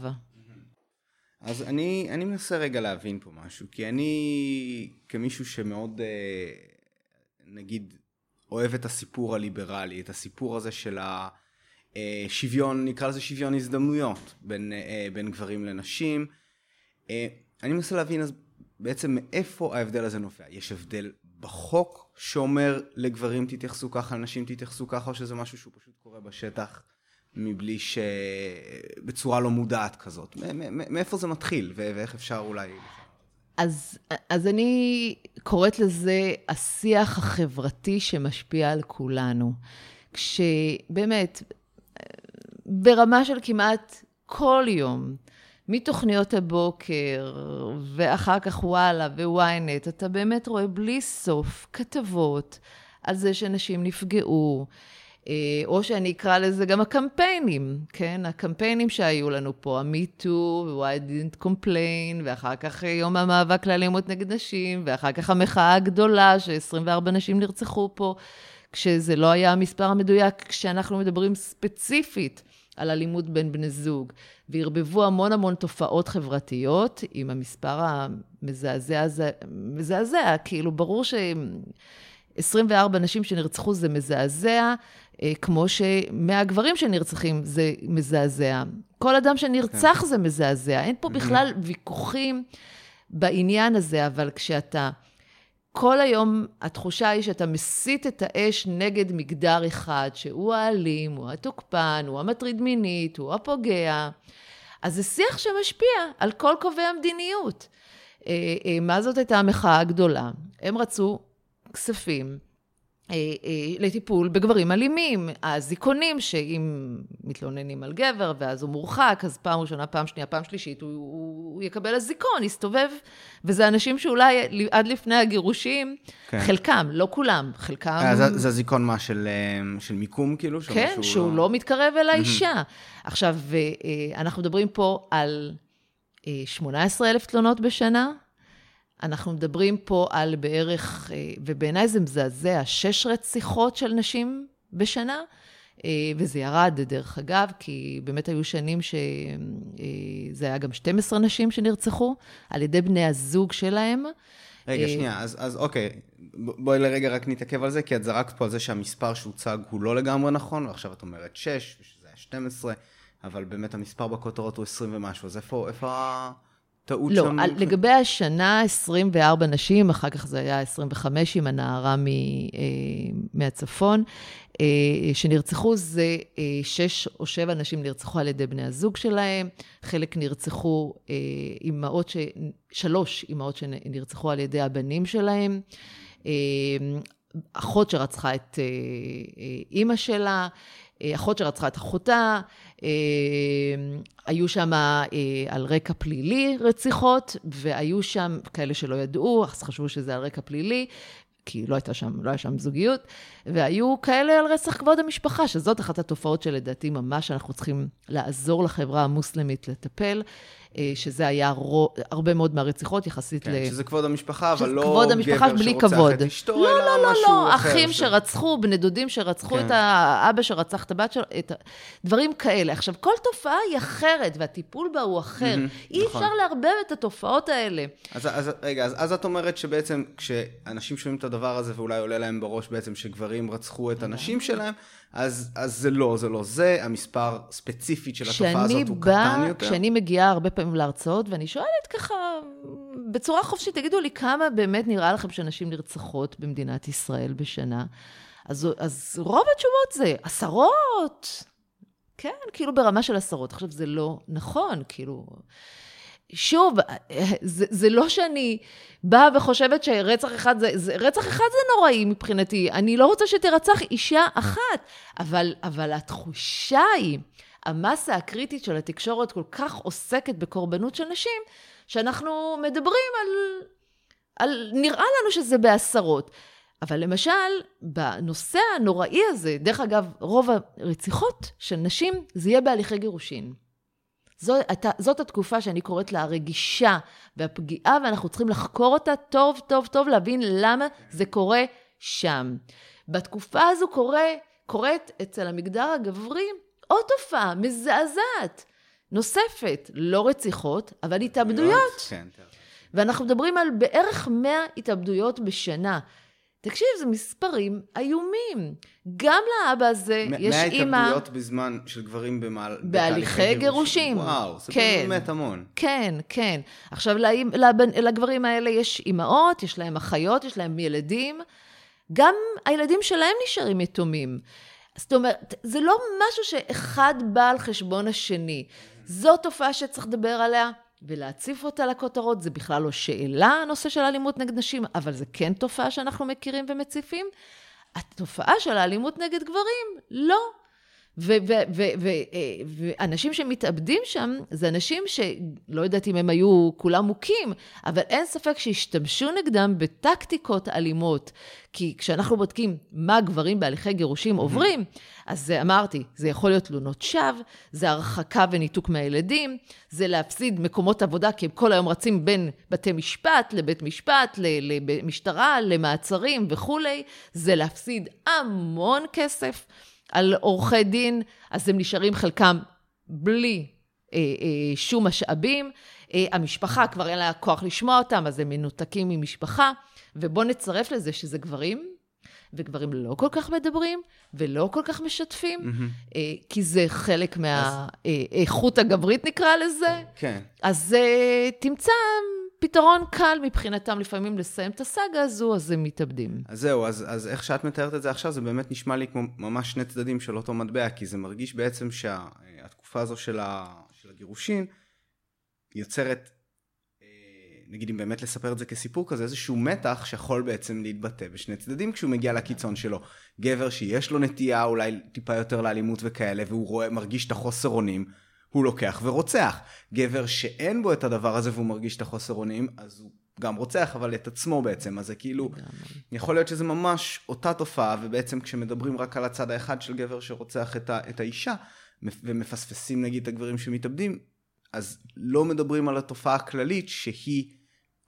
אז אני, אני מנסה רגע להבין פה משהו, כי אני כמישהו שמאוד, אה, נגיד, אוהב את הסיפור הליברלי, את הסיפור הזה של השוויון, נקרא לזה שוויון הזדמנויות בין, בין גברים לנשים. אני מנסה להבין אז בעצם מאיפה ההבדל הזה נובע. יש הבדל בחוק שאומר לגברים תתייחסו ככה, לנשים תתייחסו ככה, או שזה משהו שהוא פשוט קורה בשטח מבלי ש... בצורה לא מודעת כזאת. מאיפה זה מתחיל, ואיך אפשר אולי... אז, אז אני קוראת לזה השיח החברתי שמשפיע על כולנו. כשבאמת, ברמה של כמעט כל יום, מתוכניות הבוקר, ואחר כך וואלה וויינט, אתה באמת רואה בלי סוף כתבות על זה שאנשים נפגעו, אה, או שאני אקרא לזה גם הקמפיינים, כן? הקמפיינים שהיו לנו פה, ה-MeToo, ו-Why didn't complain, ואחר כך יום המאבק לאלימות נגד נשים, ואחר כך המחאה הגדולה, ש-24 נשים נרצחו פה, כשזה לא היה המספר המדויק, כשאנחנו מדברים ספציפית על אלימות בין בני זוג, וערבבו המון המון תופעות חברתיות עם המספר המזעזע הזה, מזעזע, כאילו ברור ש... 24 נשים שנרצחו זה מזעזע, אה, כמו ש-100 גברים שנרצחים זה מזעזע. כל אדם שנרצח כן. זה מזעזע. אין פה בכלל ויכוחים בעניין הזה, אבל כשאתה... כל היום התחושה היא שאתה מסית את האש נגד מגדר אחד, שהוא האלים, הוא התוקפן, הוא המטריד מינית, הוא הפוגע. אז זה שיח שמשפיע על כל קובעי המדיניות. אה, אה, מה זאת הייתה המחאה הגדולה? הם רצו כספים לטיפול בגברים אלימים. האזיקונים, שאם מתלוננים על גבר ואז הוא מורחק, אז פעם ראשונה, פעם שנייה, פעם שלישית, הוא, הוא יקבל אזיקון, יסתובב. וזה אנשים שאולי עד לפני הגירושים, כן. חלקם, לא כולם, חלקם... אה, זה, אזיקון מה, של, של מיקום כאילו? כן, שהוא לא... לא מתקרב אל האישה. עכשיו, אנחנו מדברים פה על 18,000 תלונות בשנה. אנחנו מדברים פה על בערך, אה, ובעיניי זה מזעזע, שש רציחות של נשים בשנה, אה, וזה ירד, דרך אגב, כי באמת היו שנים שזה אה, היה גם 12 נשים שנרצחו על ידי בני הזוג שלהם. רגע, שנייה, אז, אז אוקיי, בואי לרגע רק נתעכב על זה, כי את זרקת פה על זה שהמספר שהוצג הוא לא לגמרי נכון, ועכשיו את אומרת 6, ושזה היה 12, אבל באמת המספר בכותרות הוא 20 ומשהו, אז איפה, איפה טעות לא, שם? לא, לגבי השנה, 24 נשים, אחר כך זה היה 25 עם הנערה מ, אה, מהצפון, אה, שנרצחו, זה אה, שש או שבע נשים נרצחו על ידי בני הזוג שלהם, חלק נרצחו אה, אימהות, ש... שלוש אימהות שנרצחו על ידי הבנים שלהם. אחות שרצחה את אה, אה, אימא שלה, אה, אחות שרצחה את אחותה, היו שם על רקע פלילי רציחות, והיו שם כאלה שלא ידעו, אז חשבו שזה על רקע פלילי, כי לא הייתה שם, לא היה שם זוגיות, והיו כאלה על רצח כבוד המשפחה, שזאת אחת התופעות שלדעתי ממש אנחנו צריכים לעזור לחברה המוסלמית לטפל. אה, שזה היה רו, הרבה מאוד מהרציחות יחסית כן, ל... שזה כבוד המשפחה, אבל לא כבוד המשפחה בלי כבוד. את אשתו, לא, אלא לא, לא, משהו לא, אחר. אחים ש... שרצחו, בני דודים שרצחו כן. את האבא שרצח את הבת שלו, את... דברים כאלה. עכשיו, כל תופעה היא אחרת, והטיפול בה הוא אחר. Mm-hmm, אי נכון. אפשר לערבב את התופעות האלה. אז, אז רגע, אז, אז את אומרת שבעצם כשאנשים שומעים את הדבר הזה, ואולי עולה להם בראש בעצם שגברים רצחו את הנשים שלהם, אז, אז זה לא, זה לא זה, המספר ספציפית של התופעה הזאת הוא בא, קטן יותר. כשאני מגיעה הרבה פעמים להרצאות, ואני שואלת ככה, בצורה חופשית, תגידו לי כמה באמת נראה לכם שנשים נרצחות במדינת ישראל בשנה? אז, אז רוב התשובות זה עשרות. כן, כאילו ברמה של עשרות. עכשיו, זה לא נכון, כאילו... שוב, זה, זה לא שאני באה וחושבת שרצח אחד זה, זה, רצח אחד זה נוראי מבחינתי. אני לא רוצה שתרצח אישה אחת, אבל, אבל התחושה היא, המסה הקריטית של התקשורת כל כך עוסקת בקורבנות של נשים, שאנחנו מדברים על, על נראה לנו שזה בעשרות. אבל למשל, בנושא הנוראי הזה, דרך אגב, רוב הרציחות של נשים, זה יהיה בהליכי גירושין. זאת, זאת התקופה שאני קוראת לה הרגישה והפגיעה, ואנחנו צריכים לחקור אותה טוב, טוב, טוב, להבין למה זה קורה שם. בתקופה הזו קורה, קורית אצל המגדר הגברי עוד תופעה מזעזעת, נוספת, לא רציחות, אבל התאבדויות. כן, ואנחנו מדברים על בערך 100 התאבדויות בשנה. תקשיב, זה מספרים איומים. גם לאבא הזה יש אימא... מההתאבדויות בזמן של גברים במעל... בהליכי גירושים. וואו, זה כן. באמת המון. כן, כן. עכשיו, לאמ- לבנ- לגברים האלה יש אימהות, יש להם אחיות, יש להם ילדים. גם הילדים שלהם נשארים יתומים. זאת אומרת, זה לא משהו שאחד בא על חשבון השני. זו תופעה שצריך לדבר עליה ולהציף אותה לכותרות. זה בכלל לא שאלה, הנושא של אלימות נגד נשים, אבל זה כן תופעה שאנחנו מכירים ומציפים. התופעה של האלימות נגד גברים, לא. ואנשים שמתאבדים שם, זה אנשים שלא יודעת אם הם היו כולם מוכים, אבל אין ספק שהשתמשו נגדם בטקטיקות אלימות. כי כשאנחנו בודקים מה גברים בהליכי גירושים עוברים, אז זה, אמרתי, זה יכול להיות תלונות שווא, זה הרחקה וניתוק מהילדים, זה להפסיד מקומות עבודה, כי הם כל היום רצים בין בתי משפט לבית משפט, למשטרה, למעצרים וכולי, זה להפסיד המון כסף. על עורכי דין, אז הם נשארים חלקם בלי אה, אה, שום משאבים. אה, המשפחה, כבר אין לה כוח לשמוע אותם, אז הם מנותקים ממשפחה. ובואו נצרף לזה שזה גברים, וגברים לא כל כך מדברים, ולא כל כך משתפים, mm-hmm. אה, כי זה חלק מהאיכות אז... הגברית, נקרא לזה. כן. אז אה, תמצא פתרון קל מבחינתם לפעמים לסיים את הסאגה הזו, אז הם מתאבדים. אז זהו, אז, אז איך שאת מתארת את זה עכשיו, זה באמת נשמע לי כמו ממש שני צדדים של אותו מטבע, כי זה מרגיש בעצם שהתקופה הזו של, ה, של הגירושין יוצרת, אה, נגיד אם באמת לספר את זה כסיפור כזה, איזשהו מתח שיכול בעצם להתבטא בשני צדדים כשהוא מגיע לקיצון שלו. גבר שיש לו נטייה אולי טיפה יותר לאלימות וכאלה, והוא רואה, מרגיש את החוסר אונים. הוא לוקח ורוצח. גבר שאין בו את הדבר הזה והוא מרגיש את החוסר אונים, אז הוא גם רוצח, אבל את עצמו בעצם. אז זה כאילו, יכול להיות שזה ממש אותה תופעה, ובעצם כשמדברים רק על הצד האחד של גבר שרוצח את, ה, את האישה, ומפספסים נגיד את הגברים שמתאבדים, אז לא מדברים על התופעה הכללית שהיא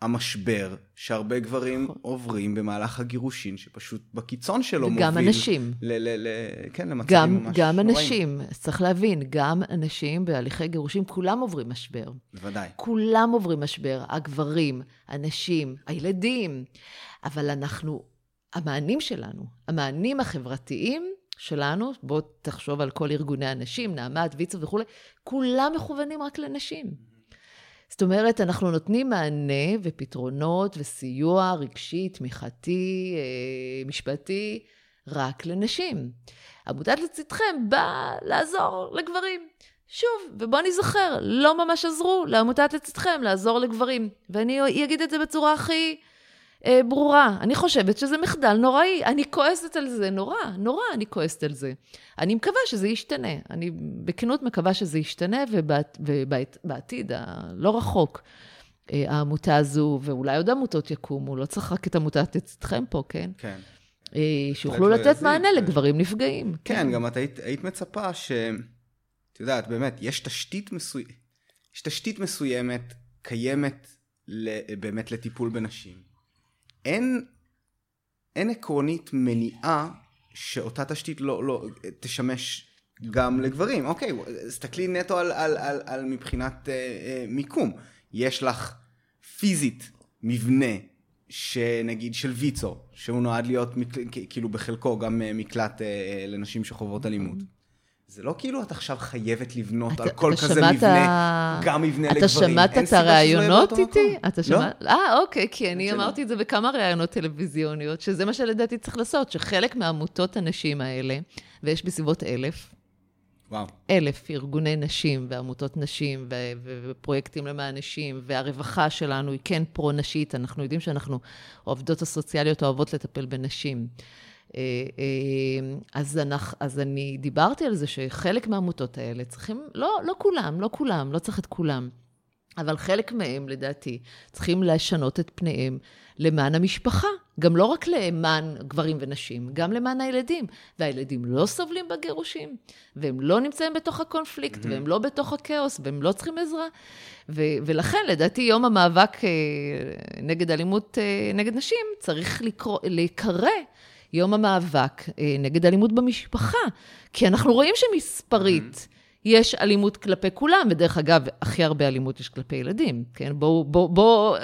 המשבר שהרבה גברים נכון. עוברים במהלך הגירושין, שפשוט בקיצון שלו וגם מוביל... וגם אנשים. ל- ל- ל- כן, למצבים גם, ממש גם נוראים. אנשים, צריך להבין, גם אנשים בהליכי גירושים, כולם עוברים משבר. בוודאי. כולם עוברים משבר, הגברים, הנשים, הילדים. אבל אנחנו, המענים שלנו, המענים החברתיים שלנו, בוא תחשוב על כל ארגוני הנשים, נעמת, ויצו וכולי, כולם מכוונים רק לנשים. זאת אומרת, אנחנו נותנים מענה ופתרונות וסיוע רגשי, תמיכתי, אה, משפטי, רק לנשים. עמותת לצדכם באה לעזור לגברים. שוב, ובואו נזכר, לא ממש עזרו לעמותת לצדכם לעזור לגברים. ואני אגיד את זה בצורה הכי אה, ברורה. אני חושבת שזה מחדל נוראי. אני כועסת על זה נורא, נורא אני כועסת על זה. אני מקווה שזה ישתנה. אני בכנות מקווה שזה ישתנה, ובעתיד, הלא רחוק, אה, העמותה הזו, ואולי עוד עמותות יקומו, לא צריך רק את עמותת אצלכם פה, כן? כן. אה, שיוכלו לתת מענה ו... לגברים נפגעים. כן, כן. גם את היית, היית מצפה ש... את יודעת, באמת, יש תשתית מסוימת, יש תשתית מסוימת קיימת באמת לטיפול בנשים. אין, אין עקרונית מניעה שאותה תשתית לא, לא תשמש גם לגברים. אוקיי, תסתכלי נטו על, על, על, על מבחינת אה, אה, מיקום. יש לך פיזית מבנה שנגיד של ויצו, שהוא נועד להיות כאילו בחלקו גם אה, מקלט אה, לנשים שחוות אלימות. זה לא כאילו את עכשיו חייבת לבנות אתה, על כל כזה מבנה, גם מבנה אתה לגברים. אתה שמעת את הראיונות איתי? אתה שמעת? לא. אה, אוקיי, כי אני אמרתי את זה בכמה ראיונות טלוויזיוניות, שזה מה שלדעתי צריך לעשות, שחלק מעמותות הנשים האלה, ויש בסביבות אלף, וואו. אלף ארגוני נשים ועמותות נשים ו- ו- ופרויקטים למען נשים, והרווחה שלנו היא כן פרו-נשית, אנחנו יודעים שאנחנו, העובדות הסוציאליות אוהבות לטפל בנשים. אה, אה, אז, אנחנו, אז אני דיברתי על זה שחלק מהעמותות האלה צריכים, לא, לא כולם, לא כולם, לא צריך את כולם, אבל חלק מהם, לדעתי, צריכים לשנות את פניהם למען המשפחה. גם לא רק למען גברים ונשים, גם למען הילדים. והילדים לא סובלים בגירושים, והם לא נמצאים בתוך הקונפליקט, mm-hmm. והם לא בתוך הכאוס, והם לא צריכים עזרה. ו- ולכן, לדעתי, יום המאבק אה, נגד אלימות אה, נגד נשים צריך לקרוא, להיקרא יום המאבק אה, נגד אלימות במשפחה. כי אנחנו רואים שמספרית... יש אלימות כלפי כולם, ודרך אגב, הכי הרבה אלימות יש כלפי ילדים, כן? בואו, בואו, בואו,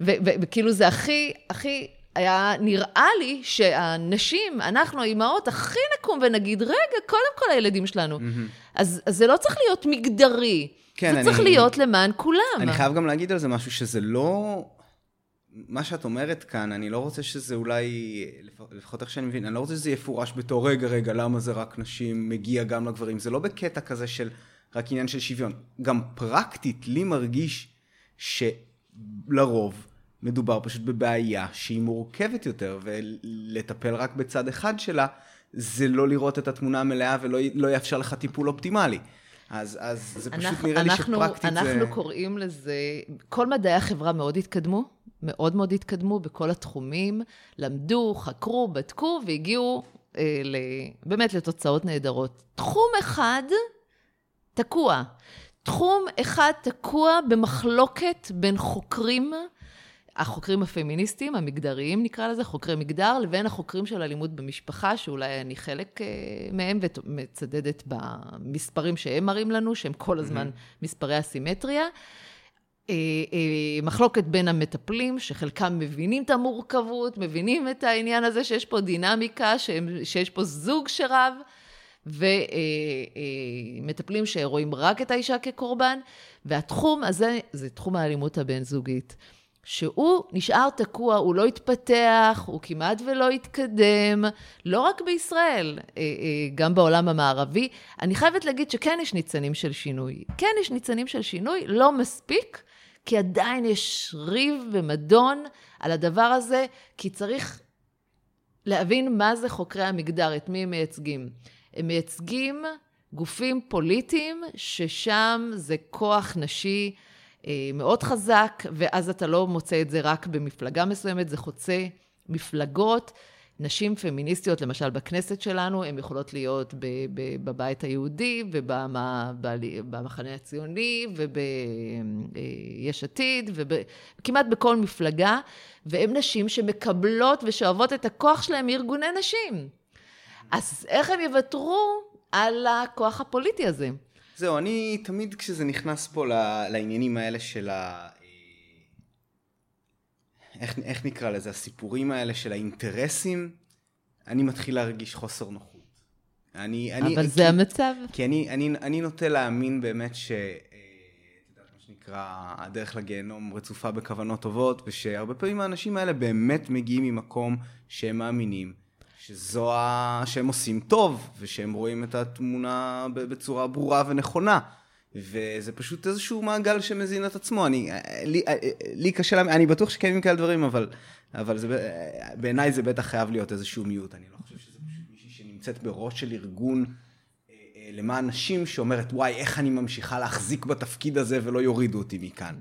וכאילו זה הכי, הכי היה נראה לי שהנשים, אנחנו האימהות, הכי נקום ונגיד, רגע, קודם כל הילדים שלנו. Mm-hmm. אז, אז זה לא צריך להיות מגדרי. כן, זה אני... צריך להיות למען כולם. אני חייב גם להגיד על זה משהו, שזה לא... מה שאת אומרת כאן, אני לא רוצה שזה אולי, לפחות איך שאני מבין, אני לא רוצה שזה יפורש בתור, רגע, רגע, למה זה רק נשים, מגיע גם לגברים. זה לא בקטע כזה של רק עניין של שוויון. גם פרקטית, לי מרגיש שלרוב מדובר פשוט בבעיה שהיא מורכבת יותר, ולטפל רק בצד אחד שלה, זה לא לראות את התמונה המלאה ולא לא יאפשר לך טיפול אופטימלי. אז, אז זה פשוט אנחנו, נראה אנחנו, לי שפרקטית אנחנו זה... אנחנו קוראים לזה, כל מדעי החברה מאוד התקדמו, מאוד מאוד התקדמו בכל התחומים, למדו, חקרו, בדקו והגיעו אה, ל, באמת לתוצאות נהדרות. תחום אחד תקוע. תחום אחד תקוע במחלוקת בין חוקרים, החוקרים הפמיניסטיים, המגדריים נקרא לזה, חוקרי מגדר, לבין החוקרים של אלימות במשפחה, שאולי אני חלק אה, מהם ומצדדת במספרים שהם מראים לנו, שהם כל הזמן mm-hmm. מספרי אסימטריה. אה, אה, מחלוקת בין המטפלים, שחלקם מבינים את המורכבות, מבינים את העניין הזה שיש פה דינמיקה, שיש פה זוג שרב. ומטפלים שרואים רק את האישה כקורבן, והתחום הזה זה תחום האלימות הבין-זוגית. שהוא נשאר תקוע, הוא לא התפתח, הוא כמעט ולא התקדם, לא רק בישראל, אה, אה, גם בעולם המערבי. אני חייבת להגיד שכן יש ניצנים של שינוי. כן יש ניצנים של שינוי, לא מספיק, כי עדיין יש ריב ומדון על הדבר הזה, כי צריך להבין מה זה חוקרי המגדר, את מי הם מייצגים. הם מייצגים גופים פוליטיים, ששם זה כוח נשי אה, מאוד חזק, ואז אתה לא מוצא את זה רק במפלגה מסוימת, זה חוצה מפלגות. נשים פמיניסטיות, למשל בכנסת שלנו, הן יכולות להיות בבית היהודי ובמחנה הציוני וביש עתיד וכמעט בכל מפלגה, והן נשים שמקבלות ושואבות את הכוח שלהן מארגוני נשים. אז איך הם יוותרו על הכוח הפוליטי הזה? זהו, אני תמיד כשזה נכנס פה לעניינים האלה של ה... איך, איך נקרא לזה? הסיפורים האלה של האינטרסים, אני מתחיל להרגיש חוסר נוחות. אני, אני, אבל כי, זה המצב. כי אני, אני, אני נוטה להאמין באמת ש... אה, מה שנקרא, הדרך לגיהנום רצופה בכוונות טובות, ושהרבה פעמים האנשים האלה באמת מגיעים ממקום שהם מאמינים שזו ה... שהם עושים טוב, ושהם רואים את התמונה בצורה ברורה ונכונה. וזה פשוט איזשהו מעגל שמזין את עצמו. אני, לי, לי קשה, אני בטוח שקיימים כאלה דברים, אבל, אבל זה, בעיניי זה בטח חייב להיות איזשהו מיעוט. אני לא חושב שזה פשוט מישהי שנמצאת בראש של ארגון אה, אה, למען נשים, שאומרת, וואי, איך אני ממשיכה להחזיק בתפקיד הזה ולא יורידו אותי מכאן.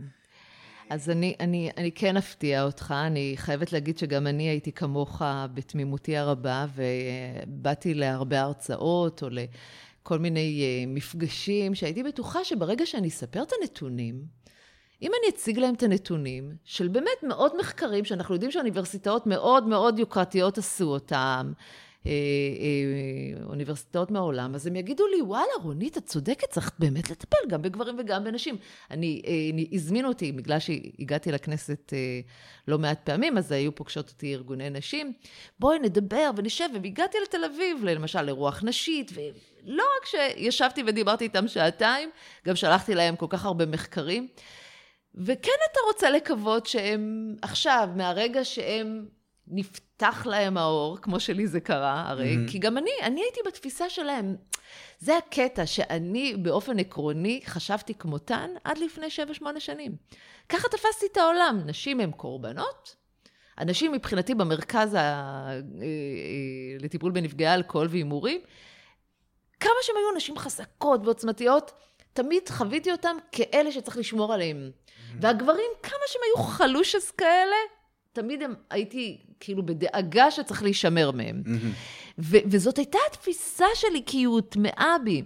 אז אני, אני, אני כן אפתיע אותך, אני חייבת להגיד שגם אני הייתי כמוך בתמימותי הרבה, ובאתי להרבה הרצאות או לכל מיני אה, מפגשים, שהייתי בטוחה שברגע שאני אספר את הנתונים, אם אני אציג להם את הנתונים של באמת מאות מחקרים, שאנחנו יודעים שאוניברסיטאות מאוד מאוד יוקרתיות עשו אותם, אוניברסיטאות מהעולם, אז הם יגידו לי, וואלה, רונית, את צודקת, צריך באמת לטפל גם בגברים וגם בנשים. אני, אה, הזמינו אותי, בגלל שהגעתי לכנסת לא מעט פעמים, אז היו פוגשות אותי ארגוני נשים, בואי נדבר ונשב, והגעתי לתל אביב, למשל, לרוח נשית, ולא רק שישבתי ודיברתי איתם שעתיים, גם שלחתי להם כל כך הרבה מחקרים. וכן אתה רוצה לקוות שהם עכשיו, מהרגע שהם נפתח להם האור, כמו שלי זה קרה, הרי, mm-hmm. כי גם אני, אני הייתי בתפיסה שלהם. זה הקטע שאני באופן עקרוני חשבתי כמותן עד לפני 7-8 שנים. ככה תפסתי את העולם. נשים הן קורבנות, אנשים מבחינתי במרכז ה... אה, אה, לטיפול בנפגעי אלכוהול והימורים, כמה שהן היו נשים חזקות ועוצמתיות, תמיד חוויתי אותם כאלה שצריך לשמור עליהם. Mm-hmm. והגברים, כמה שהם היו חלושס כאלה, תמיד הם, הייתי כאילו בדאגה שצריך להישמר מהם. ו- וזאת הייתה התפיסה שלי, כי היא הוטמעה בי.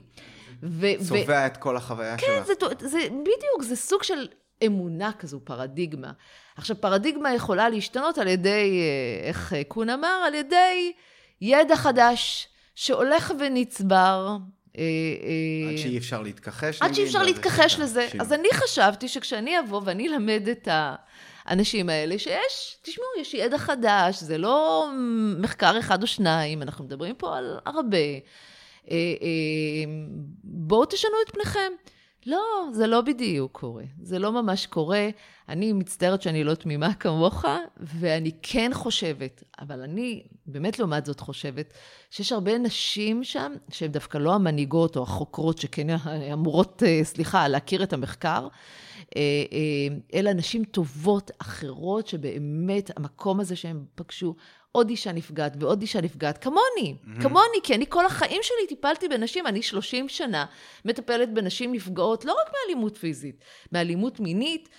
צובע ו- את כל החוויה כן, שלך. כן, זה, זה בדיוק, זה סוג של אמונה כזו, פרדיגמה. עכשיו, פרדיגמה יכולה להשתנות על ידי, אה, איך קון אמר? על ידי ידע חדש שהולך ונצבר, אה, עד שאי אפשר להתכחש, עד שאי אפשר להתכחש לזה. אז אני חשבתי שכשאני אבוא ואני אלמד את האנשים האלה, שיש, תשמעו, יש ידע חדש, זה לא מחקר אחד או שניים, אנחנו מדברים פה על הרבה. אה, אה, בואו תשנו את פניכם. לא, זה לא בדיוק קורה. זה לא ממש קורה. אני מצטערת שאני לא תמימה כמוך, ואני כן חושבת, אבל אני באמת לעומת זאת חושבת, שיש הרבה נשים שם, שהן דווקא לא המנהיגות או החוקרות שכן אמורות, אה, סליחה, להכיר את המחקר, אה, אה, אלא נשים טובות אחרות, שבאמת המקום הזה שהם פגשו, עוד אישה נפגעת ועוד אישה נפגעת, כמוני, mm-hmm. כמוני, כי אני כל החיים שלי טיפלתי בנשים, אני 30 שנה מטפלת בנשים נפגעות, לא רק מאלימות פיזית, מאלימות מינית.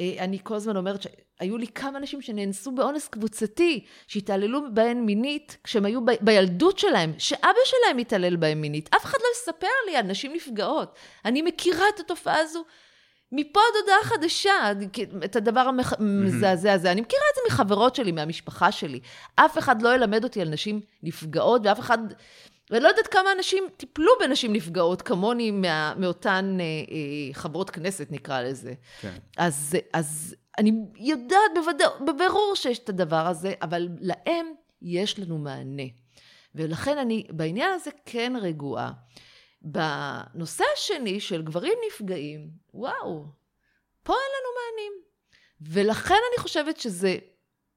אה, אני כל הזמן אומרת שהיו לי כמה נשים שנאנסו באונס קבוצתי, שהתעללו בהן מינית כשהם היו ב- בילדות שלהם, שאבא שלהם התעלל בהן מינית. אף אחד לא יספר לי על נשים נפגעות. אני מכירה את התופעה הזו מפה עד הודעה חדשה, את הדבר המזעזע הזה. אני מכירה את זה מחברות שלי, מהמשפחה שלי. אף אחד לא ילמד אותי על נשים נפגעות, ואף אחד... ואני לא יודעת כמה אנשים טיפלו בנשים נפגעות, כמוני מה, מאותן אה, אה, חברות כנסת, נקרא לזה. כן. אז, אז אני יודעת בוודא, בבירור שיש את הדבר הזה, אבל להם יש לנו מענה. ולכן אני בעניין הזה כן רגועה. בנושא השני של גברים נפגעים, וואו, פה אין לנו מענים. ולכן אני חושבת שזה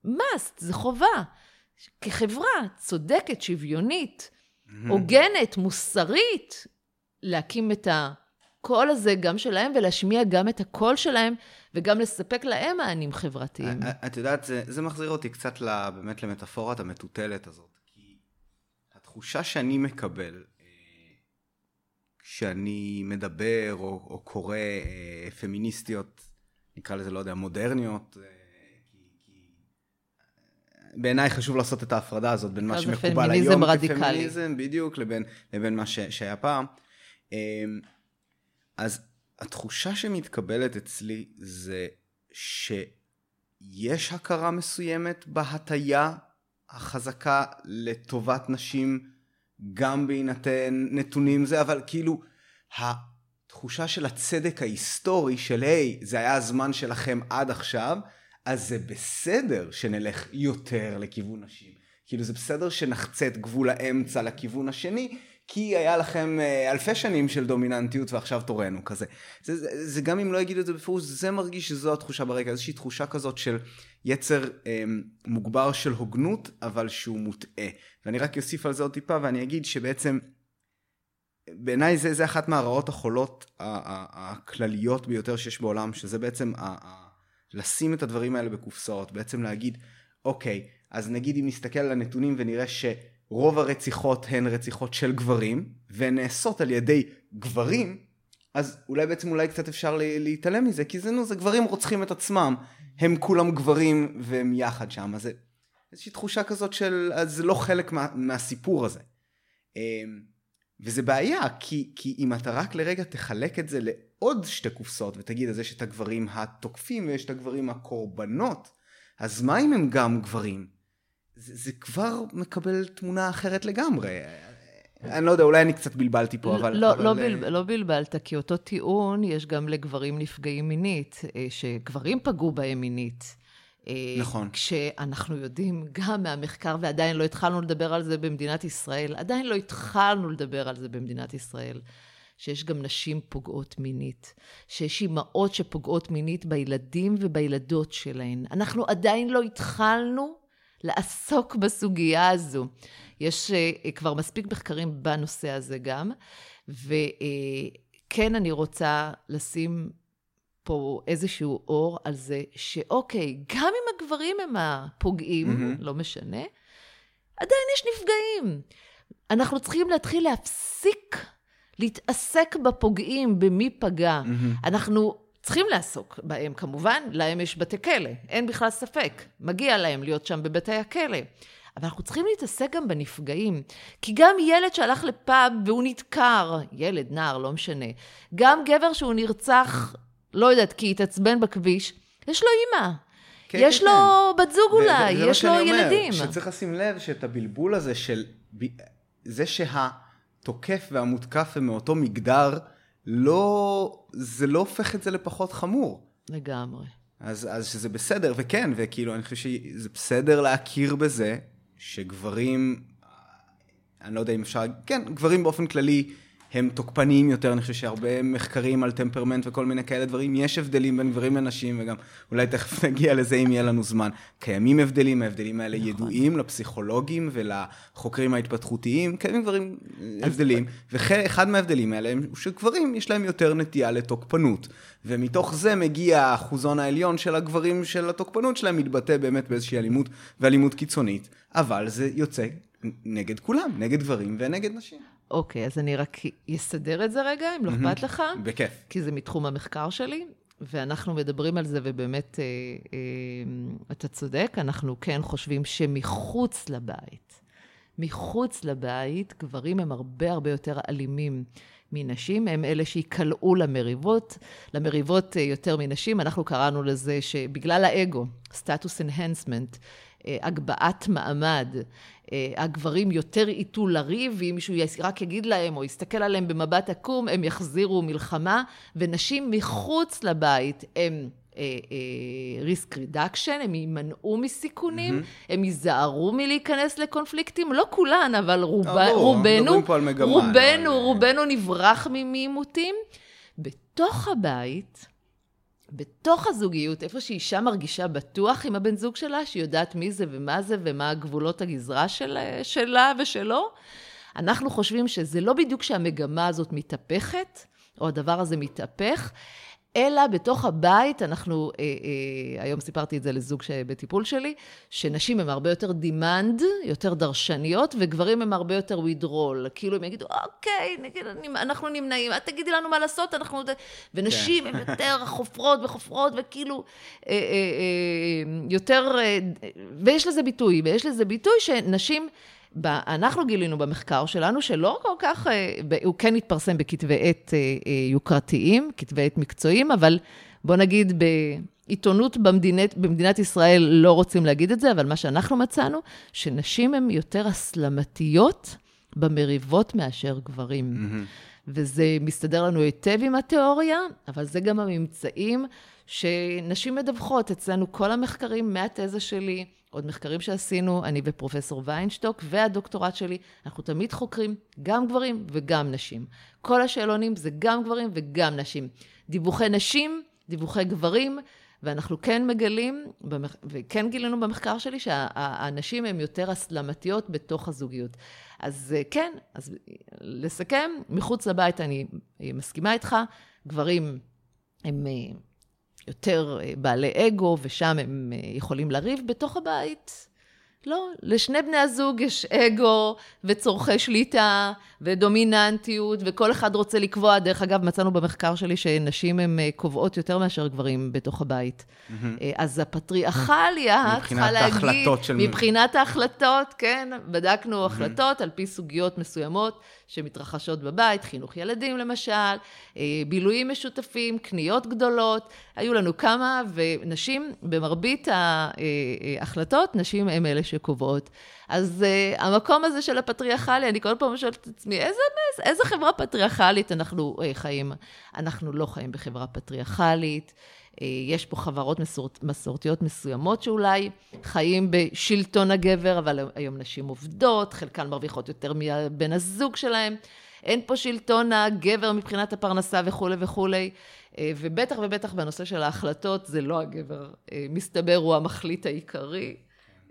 must, זה חובה. כחברה צודקת, שוויונית, הוגנת, מוסרית, להקים את הקול הזה גם שלהם ולהשמיע גם את הקול שלהם וגם לספק להם מענים חברתיים. את יודעת, זה, זה מחזיר אותי קצת באמת למטאפורת המטוטלת הזאת. כי התחושה שאני מקבל כשאני מדבר או, או קורא אה, פמיניסטיות, נקרא לזה, לא יודע, מודרניות, אה, בעיניי חשוב לעשות את ההפרדה הזאת בין מה שמקובל היום רדיקלי. כפמיניזם, בדיוק, לבין, לבין מה ש, שהיה פעם. אה, אז התחושה שמתקבלת אצלי זה שיש הכרה מסוימת בהטייה החזקה לטובת נשים גם בהינתן נתונים זה, אבל כאילו התחושה של הצדק ההיסטורי של היי, זה היה הזמן שלכם עד עכשיו, אז זה בסדר שנלך יותר לכיוון נשים. כאילו זה בסדר שנחצה את גבול האמצע לכיוון השני, כי היה לכם אה, אלפי שנים של דומיננטיות ועכשיו תורנו כזה. זה, זה, זה גם אם לא יגידו את זה בפירוש, זה מרגיש שזו התחושה ברקע, איזושהי תחושה כזאת של יצר אה, מוגבר של הוגנות, אבל שהוא מוטעה. ואני רק אוסיף על זה עוד טיפה ואני אגיד שבעצם בעיניי זה, זה אחת מהרעות החולות הכלליות ביותר שיש בעולם, שזה בעצם ה, ה, לשים את הדברים האלה בקופסאות, בעצם להגיד, אוקיי, אז נגיד אם נסתכל על הנתונים ונראה ש... רוב הרציחות הן רציחות של גברים, והן נעשות על ידי גברים, אז אולי בעצם אולי קצת אפשר להתעלם מזה, כי זה נו, זה גברים רוצחים את עצמם, הם כולם גברים והם יחד שם, אז זה איזושהי תחושה כזאת של, אז זה לא חלק מה, מהסיפור הזה. אמ, וזה בעיה, כי, כי אם אתה רק לרגע תחלק את זה לעוד שתי קופסאות ותגיד, אז יש את הגברים התוקפים ויש את הגברים הקורבנות, אז מה אם הם גם גברים? זה, זה כבר מקבל תמונה אחרת לגמרי. אני לא יודע, אולי אני קצת בלבלתי פה, אבל... לא, אבל... לא, בל, לא בלבלת, כי אותו טיעון יש גם לגברים נפגעים מינית, אה, שגברים פגעו בהם מינית. אה, נכון. כשאנחנו יודעים גם מהמחקר, ועדיין לא התחלנו לדבר על זה במדינת ישראל, עדיין לא התחלנו לדבר על זה במדינת ישראל, שיש גם נשים פוגעות מינית, שיש אימהות שפוגעות מינית בילדים ובילדות שלהן. אנחנו עדיין לא התחלנו לעסוק בסוגיה הזו. יש uh, כבר מספיק מחקרים בנושא הזה גם, וכן אני רוצה לשים פה איזשהו אור על זה שאוקיי, גם אם הגברים הם הפוגעים, mm-hmm. לא משנה, עדיין יש נפגעים. אנחנו צריכים להתחיל להפסיק להתעסק בפוגעים, במי פגע. Mm-hmm. אנחנו צריכים לעסוק בהם, כמובן, להם יש בתי כלא, אין בכלל ספק. מגיע להם להיות שם בבתי הכלא. אבל אנחנו צריכים להתעסק גם בנפגעים. כי גם ילד שהלך לפאב והוא נדקר, ילד, נער, לא משנה, גם גבר שהוא נרצח, לא יודעת, כי התעצבן בכביש, יש לו אימא. כן, יש כן, לו כן. בת זוג אולי, יש לו ילדים. שצריך לשים לב שאת הבלבול הזה של... זה שה... התוקף והמותקף הם מאותו מגדר, לא, זה לא הופך את זה לפחות חמור. לגמרי. אז, אז שזה בסדר, וכן, וכאילו, אני חושב שזה בסדר להכיר בזה שגברים, אני לא יודע אם אפשר, כן, גברים באופן כללי הם תוקפניים יותר, אני חושב שהרבה מחקרים על טמפרמנט וכל מיני כאלה דברים, יש הבדלים בין גברים לנשים, וגם אולי תכף נגיע לזה אם יהיה לנו זמן. קיימים הבדלים, ההבדלים האלה נכון. ידועים לפסיכולוגים ולחוקרים ההתפתחותיים, קיימים גברים הבדלים, ואחד מההבדלים האלה הוא שגברים יש להם יותר נטייה לתוקפנות, ומתוך זה מגיע האחוזון העליון של הגברים של התוקפנות שלהם, מתבטא באמת באיזושהי אלימות ואלימות קיצונית, אבל זה יוצא נגד כולם, נגד גברים ונגד נשים. אוקיי, אז אני רק אסדר את זה רגע, אם לא אכפת לך. בכיף. כי זה מתחום המחקר שלי, ואנחנו מדברים על זה, ובאמת, אה, אה, אתה צודק, אנחנו כן חושבים שמחוץ לבית, מחוץ לבית, גברים הם הרבה הרבה יותר אלימים. מנשים, הם אלה שיקלעו למריבות, למריבות אה, יותר מנשים. אנחנו קראנו לזה שבגלל האגו, סטטוס אנהנסמנט, הגבהת מעמד, הגברים יותר ייטו לריב, ואם מישהו רק יגיד להם או יסתכל עליהם במבט עקום, הם יחזירו מלחמה, ונשים מחוץ לבית הם... ריסק uh, רידקשן, הם יימנעו מסיכונים, mm-hmm. הם ייזהרו מלהיכנס לקונפליקטים, לא כולן, אבל רוב, oh, רובנו, מגמה, רובנו, לא, רובנו נברח מעימותים. בתוך הבית, בתוך הזוגיות, איפה שאישה מרגישה בטוח עם הבן זוג שלה, שהיא יודעת מי זה ומה זה ומה הגבולות הגזרה של, שלה ושלו, אנחנו חושבים שזה לא בדיוק שהמגמה הזאת מתהפכת, או הדבר הזה מתהפך, אלא בתוך הבית, אנחנו, אה, אה, היום סיפרתי את זה לזוג בטיפול שלי, שנשים הן הרבה יותר demand, יותר דרשניות, וגברים הם הרבה יותר withdrawal. כאילו הם יגידו, אוקיי, נגיד, אנחנו נמנעים, את תגידי לנו מה לעשות, אנחנו... ונשים כן. הן יותר חופרות וחופרות, וכאילו, אה, אה, אה, יותר... אה, ויש לזה ביטוי, ויש לזה ביטוי שנשים... אנחנו גילינו במחקר שלנו שלא כל כך, אה, הוא כן התפרסם בכתבי עת אה, אה, יוקרתיים, כתבי עת מקצועיים, אבל בוא נגיד בעיתונות במדינת, במדינת ישראל לא רוצים להגיד את זה, אבל מה שאנחנו מצאנו, שנשים הן יותר הסלמתיות במריבות מאשר גברים. Mm-hmm. וזה מסתדר לנו היטב עם התיאוריה, אבל זה גם הממצאים שנשים מדווחות. אצלנו כל המחקרים מהתזה שלי, עוד מחקרים שעשינו, אני ופרופסור ויינשטוק, והדוקטורט שלי, אנחנו תמיד חוקרים גם גברים וגם נשים. כל השאלונים זה גם גברים וגם נשים. דיווחי נשים, דיווחי גברים, ואנחנו כן מגלים, וכן גילינו במחקר שלי, שהנשים הן יותר הסלמתיות בתוך הזוגיות. אז כן, אז לסכם, מחוץ לבית אני מסכימה איתך, גברים הם אה, יותר אה, בעלי אגו, ושם הם אה, יכולים לריב בתוך הבית. לא, לשני בני הזוג יש אגו וצורכי שליטה ודומיננטיות, וכל אחד רוצה לקבוע. דרך אגב, מצאנו במחקר שלי שנשים הן אה, קובעות יותר מאשר גברים בתוך הבית. Mm-hmm. אז הפטריארכליה צריכה להגיד... מבחינת ההחלטות של... מבחינת ההחלטות, כן. בדקנו mm-hmm. החלטות על פי סוגיות מסוימות שמתרחשות בבית, חינוך ילדים למשל, אה, בילויים משותפים, קניות גדולות. היו לנו כמה, ונשים, במרבית ההחלטות, נשים הן אלה שקובעות. אז uh, המקום הזה של הפטריארכלי, אני כל פעם שואלת את עצמי, איזה, איזה, איזה חברה פטריארכלית אנחנו uh, חיים? אנחנו לא חיים בחברה פטריארכלית. Uh, יש פה חברות מסורת, מסורתיות מסוימות שאולי חיים בשלטון הגבר, אבל היום נשים עובדות, חלקן מרוויחות יותר מבן הזוג שלהם. אין פה שלטון הגבר מבחינת הפרנסה וכולי וכולי. ובטח ובטח בנושא של ההחלטות, זה לא הגבר, מסתבר, הוא המחליט העיקרי.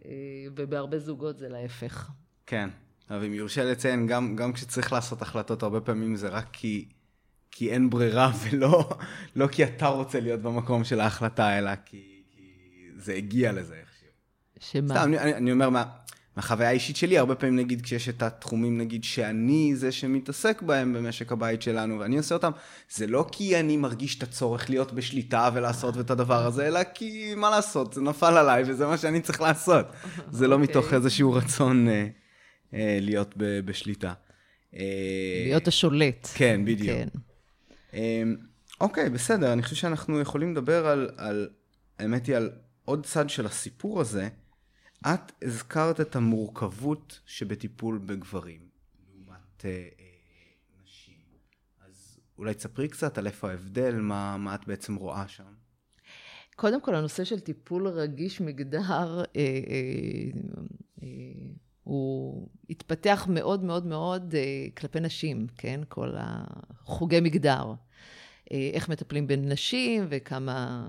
אה, ובהרבה זוגות זה להפך. כן, אבל אם יורשה לציין, גם, גם כשצריך לעשות החלטות, הרבה פעמים זה רק כי, כי אין ברירה, ולא לא כי אתה רוצה להיות במקום של ההחלטה, אלא כי, כי זה הגיע לזה איכשהו. שמה? סתם, אני, אני אומר מה... מהחוויה האישית שלי, הרבה פעמים נגיד כשיש את התחומים נגיד שאני זה שמתעסק בהם במשק הבית שלנו ואני עושה אותם, זה לא כי אני מרגיש את הצורך להיות בשליטה ולעשות את הדבר הזה, אלא כי מה לעשות, זה נפל עליי וזה מה שאני צריך לעשות. זה לא מתוך אוקיי. איזשהו רצון אה, אה, להיות ב, בשליטה. אה, להיות השולט. כן, בדיוק. כן. אה, אוקיי, בסדר, אני חושב שאנחנו יכולים לדבר על, על, האמת היא על עוד צד של הסיפור הזה. את הזכרת את המורכבות שבטיפול בגברים, לעומת אה, אולי תספרי קצת על איפה ההבדל, מה, מה את בעצם רואה שם. קודם כל, הנושא של טיפול רגיש מגדר, אה, אה, אה, הוא התפתח מאוד מאוד מאוד אה, כלפי נשים, כן? כל החוגי מגדר. אה, איך מטפלים בנשים וכמה...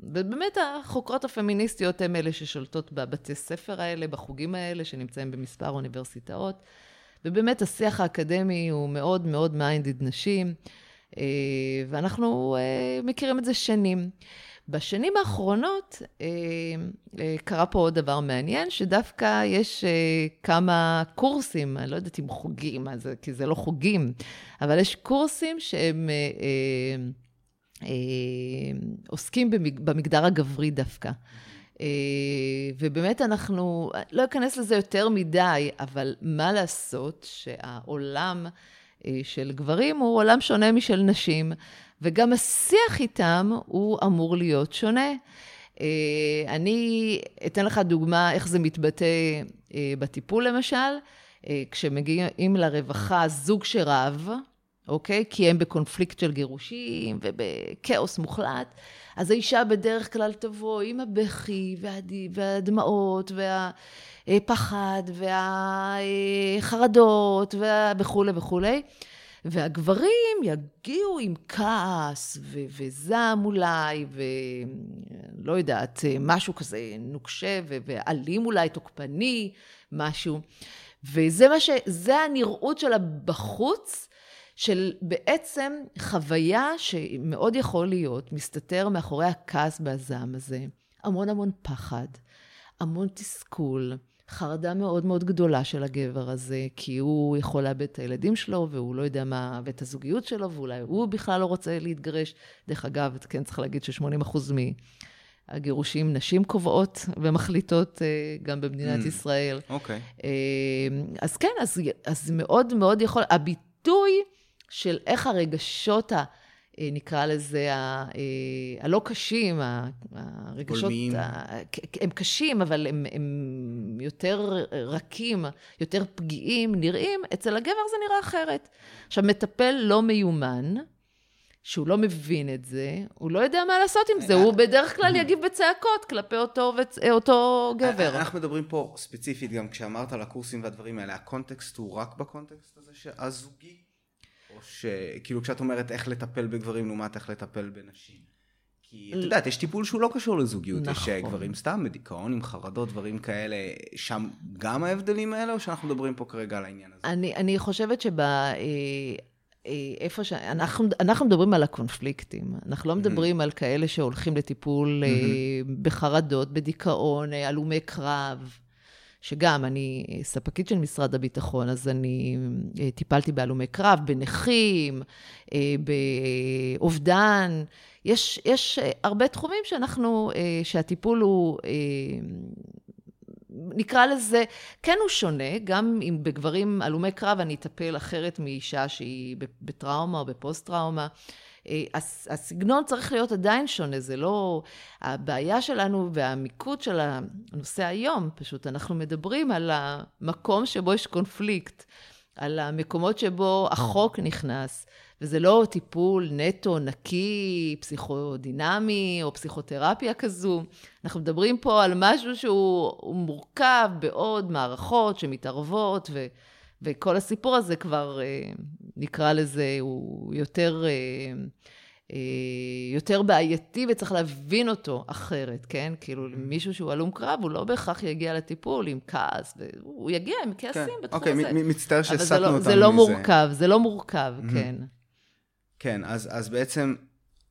ובאמת החוקרות הפמיניסטיות הן אלה ששולטות בבתי ספר האלה, בחוגים האלה, שנמצאים במספר אוניברסיטאות. ובאמת השיח האקדמי הוא מאוד מאוד מיינדד נשים, אה, ואנחנו אה, מכירים את זה שנים. בשנים האחרונות קרה פה עוד דבר מעניין, שדווקא יש כמה קורסים, אני לא יודעת אם חוגים, כי זה לא חוגים, אבל יש קורסים שהם עוסקים במגדר הגברי דווקא. ובאמת אנחנו, לא אכנס לזה יותר מדי, אבל מה לעשות שהעולם של גברים הוא עולם שונה משל נשים, וגם השיח איתם הוא אמור להיות שונה. אני אתן לך דוגמה איך זה מתבטא בטיפול למשל. כשמגיעים לרווחה זוג שרב, אוקיי? כי הם בקונפליקט של גירושים ובכאוס מוחלט, אז האישה בדרך כלל תבוא עם הבכי והדמעות והפחד והחרדות וכולי וכולי. והגברים יגיעו עם כעס ו- וזעם אולי, ולא יודעת, משהו כזה נוקשה ו- ואלים אולי, תוקפני, משהו. וזה מה ש... זה הנראות שלה בחוץ, של בעצם חוויה שמאוד יכול להיות, מסתתר מאחורי הכעס והזעם הזה. המון המון פחד, המון תסכול, חרדה מאוד מאוד גדולה של הגבר הזה, כי הוא יכול לאבד את הילדים שלו, והוא לא יודע מה, ואת הזוגיות שלו, ואולי הוא בכלל לא רוצה להתגרש. דרך אגב, כן צריך להגיד ש-80% מהגירושים נשים קובעות ומחליטות אה, גם במדינת mm, ישראל. אוקיי. Okay. אה, אז כן, אז, אז מאוד מאוד יכול, הביטוי של איך הרגשות ה... אה, נקרא לזה, אה, הלא קשים, הרגשות, גולמיים. הם קשים, אבל הם, הם יותר רכים, יותר פגיעים, נראים, אצל הגבר זה נראה אחרת. עכשיו, מטפל לא מיומן, שהוא לא מבין את זה, הוא לא יודע מה לעשות עם זה, הוא בדרך כלל יגיב בצעקות כלפי אותו, אותו גבר. אנחנו מדברים פה ספציפית, גם כשאמרת על הקורסים והדברים האלה, הקונטקסט הוא רק בקונטקסט הזה הזוגי? שכאילו כשאת אומרת איך לטפל בגברים לעומת איך לטפל בנשים. כי את יודעת, יש טיפול שהוא לא קשור לזוגיות, נכון. יש גברים סתם בדיכאון עם חרדות, דברים כאלה, שם גם ההבדלים האלה, או שאנחנו מדברים פה כרגע על העניין הזה? אני, אני חושבת שב... אה, אה, איפה ש... אנחנו, אנחנו מדברים על הקונפליקטים, אנחנו לא מדברים על כאלה שהולכים לטיפול mm-hmm. בחרדות, בדיכאון, הלומי קרב. שגם, אני ספקית של משרד הביטחון, אז אני אה, טיפלתי בהלומי קרב, בנכים, אה, באובדן. יש, יש אה, הרבה תחומים שאנחנו, שהטיפול הוא... נקרא לזה, כן הוא שונה, גם אם בגברים הלומי קרב אני אטפל אחרת מאישה שהיא בטראומה או בפוסט-טראומה. אה, הסגנון צריך להיות עדיין שונה, זה לא... הבעיה שלנו והמיקוד של הנושא היום, פשוט אנחנו מדברים על המקום שבו יש קונפליקט, על המקומות שבו החוק נכנס, וזה לא טיפול נטו, נקי, פסיכודינמי או פסיכותרפיה כזו. אנחנו מדברים פה על משהו שהוא מורכב בעוד מערכות שמתערבות, ו... וכל הסיפור הזה כבר, אה, נקרא לזה, הוא יותר, אה, אה, יותר בעייתי וצריך להבין אותו אחרת, כן? כאילו, mm-hmm. מישהו שהוא הלום קרב, הוא לא בהכרח יגיע לטיפול עם כעס, הוא יגיע עם כעסים כן. בתחום אוקיי, הזה. אוקיי, מצטער שהסטנו לא, אותנו מזה. זה לא מורכב, זה לא מורכב, mm-hmm. כן. כן, אז, אז בעצם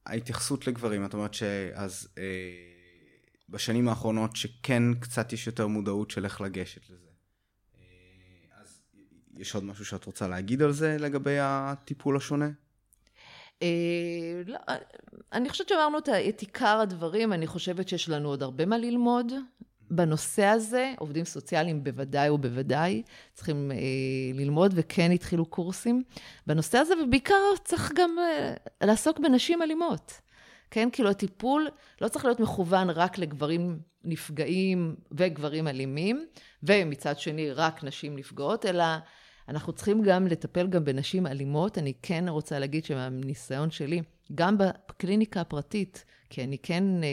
ההתייחסות לגברים, את אומרת שאז אה, בשנים האחרונות שכן קצת יש יותר מודעות של איך לגשת לזה. יש עוד משהו שאת רוצה להגיד על זה לגבי הטיפול השונה? אה, לא, אני חושבת שאמרנו את עיקר הדברים, אני חושבת שיש לנו עוד הרבה מה ללמוד בנושא הזה. עובדים סוציאליים בוודאי ובוודאי צריכים אה, ללמוד, וכן התחילו קורסים בנושא הזה, ובעיקר צריך גם אה, לעסוק בנשים אלימות. כן, כאילו הטיפול לא צריך להיות מכוון רק לגברים נפגעים וגברים אלימים, ומצד שני רק נשים נפגעות, אלא אנחנו צריכים גם לטפל גם בנשים אלימות. אני כן רוצה להגיד שמהניסיון שלי, גם בקליניקה הפרטית, כי אני כן, אה,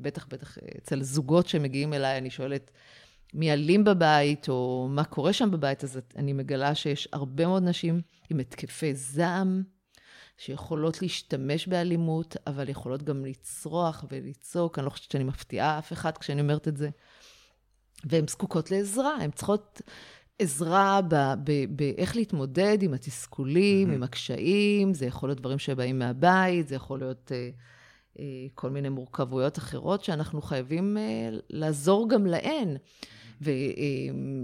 בטח, בטח אצל זוגות שמגיעים אליי, אני שואלת, מי אלים בבית, או מה קורה שם בבית, אז אני מגלה שיש הרבה מאוד נשים עם התקפי זעם, שיכולות להשתמש באלימות, אבל יכולות גם לצרוח ולצעוק. אני לא חושבת שאני מפתיעה אף אחד כשאני אומרת את זה. והן זקוקות לעזרה, הן צריכות עזרה באיך להתמודד עם התסכולים, mm-hmm. עם הקשיים, זה יכול להיות דברים שבאים מהבית, זה יכול להיות אה, אה, כל מיני מורכבויות אחרות שאנחנו חייבים אה, לעזור גם להן.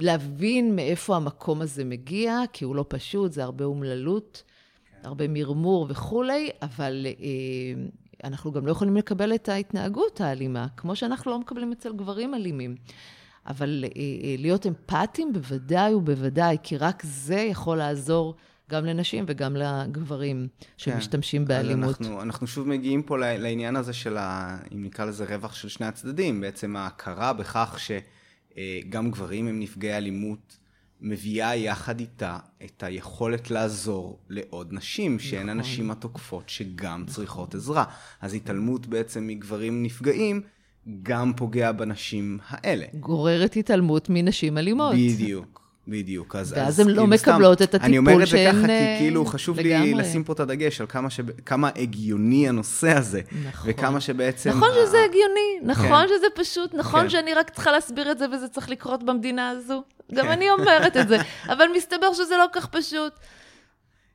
ולהבין מאיפה המקום הזה מגיע, כי הוא לא פשוט, זה הרבה אומללות, כן. הרבה מרמור וכולי, אבל אה, אנחנו גם לא יכולים לקבל את ההתנהגות האלימה, כמו שאנחנו לא מקבלים אצל גברים אלימים. אבל אה, אה, להיות אמפתיים בוודאי ובוודאי, כי רק זה יכול לעזור גם לנשים וגם לגברים שמשתמשים כן. באלימות. אנחנו, אנחנו שוב מגיעים פה לעניין הזה של, ה, אם נקרא לזה רווח של שני הצדדים, בעצם ההכרה בכך שגם גברים הם נפגעי אלימות, מביאה יחד איתה את היכולת לעזור לעוד נשים, שהן נכון. הנשים התוקפות שגם נכון. צריכות עזרה. אז התעלמות בעצם מגברים נפגעים, גם פוגע בנשים האלה. גוררת התעלמות מנשים אלימות. בדיוק. בדיוק. אז, ואז הן לא מקבלות את הטיפול שהן... אני אומר את זה ככה, כי כאילו חשוב לגמרי. לי לשים פה את הדגש על כמה, ש... כמה הגיוני הנושא הזה. נכון. וכמה שבעצם... נכון ה... שזה הגיוני, נכון כן. שזה פשוט, נכון כן. שאני רק צריכה להסביר את זה וזה צריך לקרות במדינה הזו. גם כן. אני אומרת את זה, אבל מסתבר שזה לא כך פשוט.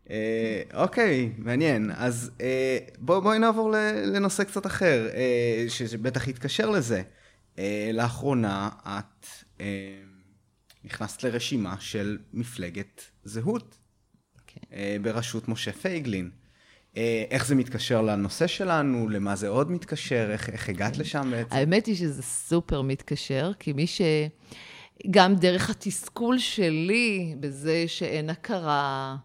אה, אוקיי, מעניין. אז אה, בוא, בואי נעבור לנושא קצת אחר, אה, שבטח יתקשר לזה. לאחרונה את נכנסת לרשימה של מפלגת זהות, okay. כן. בראשות משה פייגלין. איך זה מתקשר לנושא שלנו? למה זה עוד מתקשר? איך, איך הגעת לשם בעצם? האמת היא שזה סופר מתקשר, כי מי ש... גם דרך התסכול שלי בזה שאין הכרה,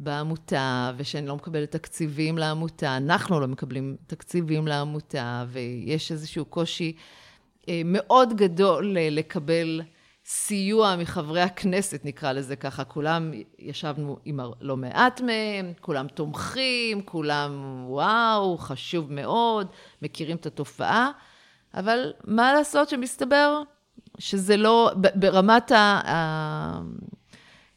בעמותה, ושאני לא מקבלת תקציבים לעמותה, אנחנו לא מקבלים תקציבים לעמותה, ויש איזשהו קושי אה, מאוד גדול לקבל סיוע מחברי הכנסת, נקרא לזה ככה. כולם, ישבנו עם לא מעט מהם, כולם תומכים, כולם, וואו, חשוב מאוד, מכירים את התופעה, אבל מה לעשות שמסתבר שזה לא, ברמת ה...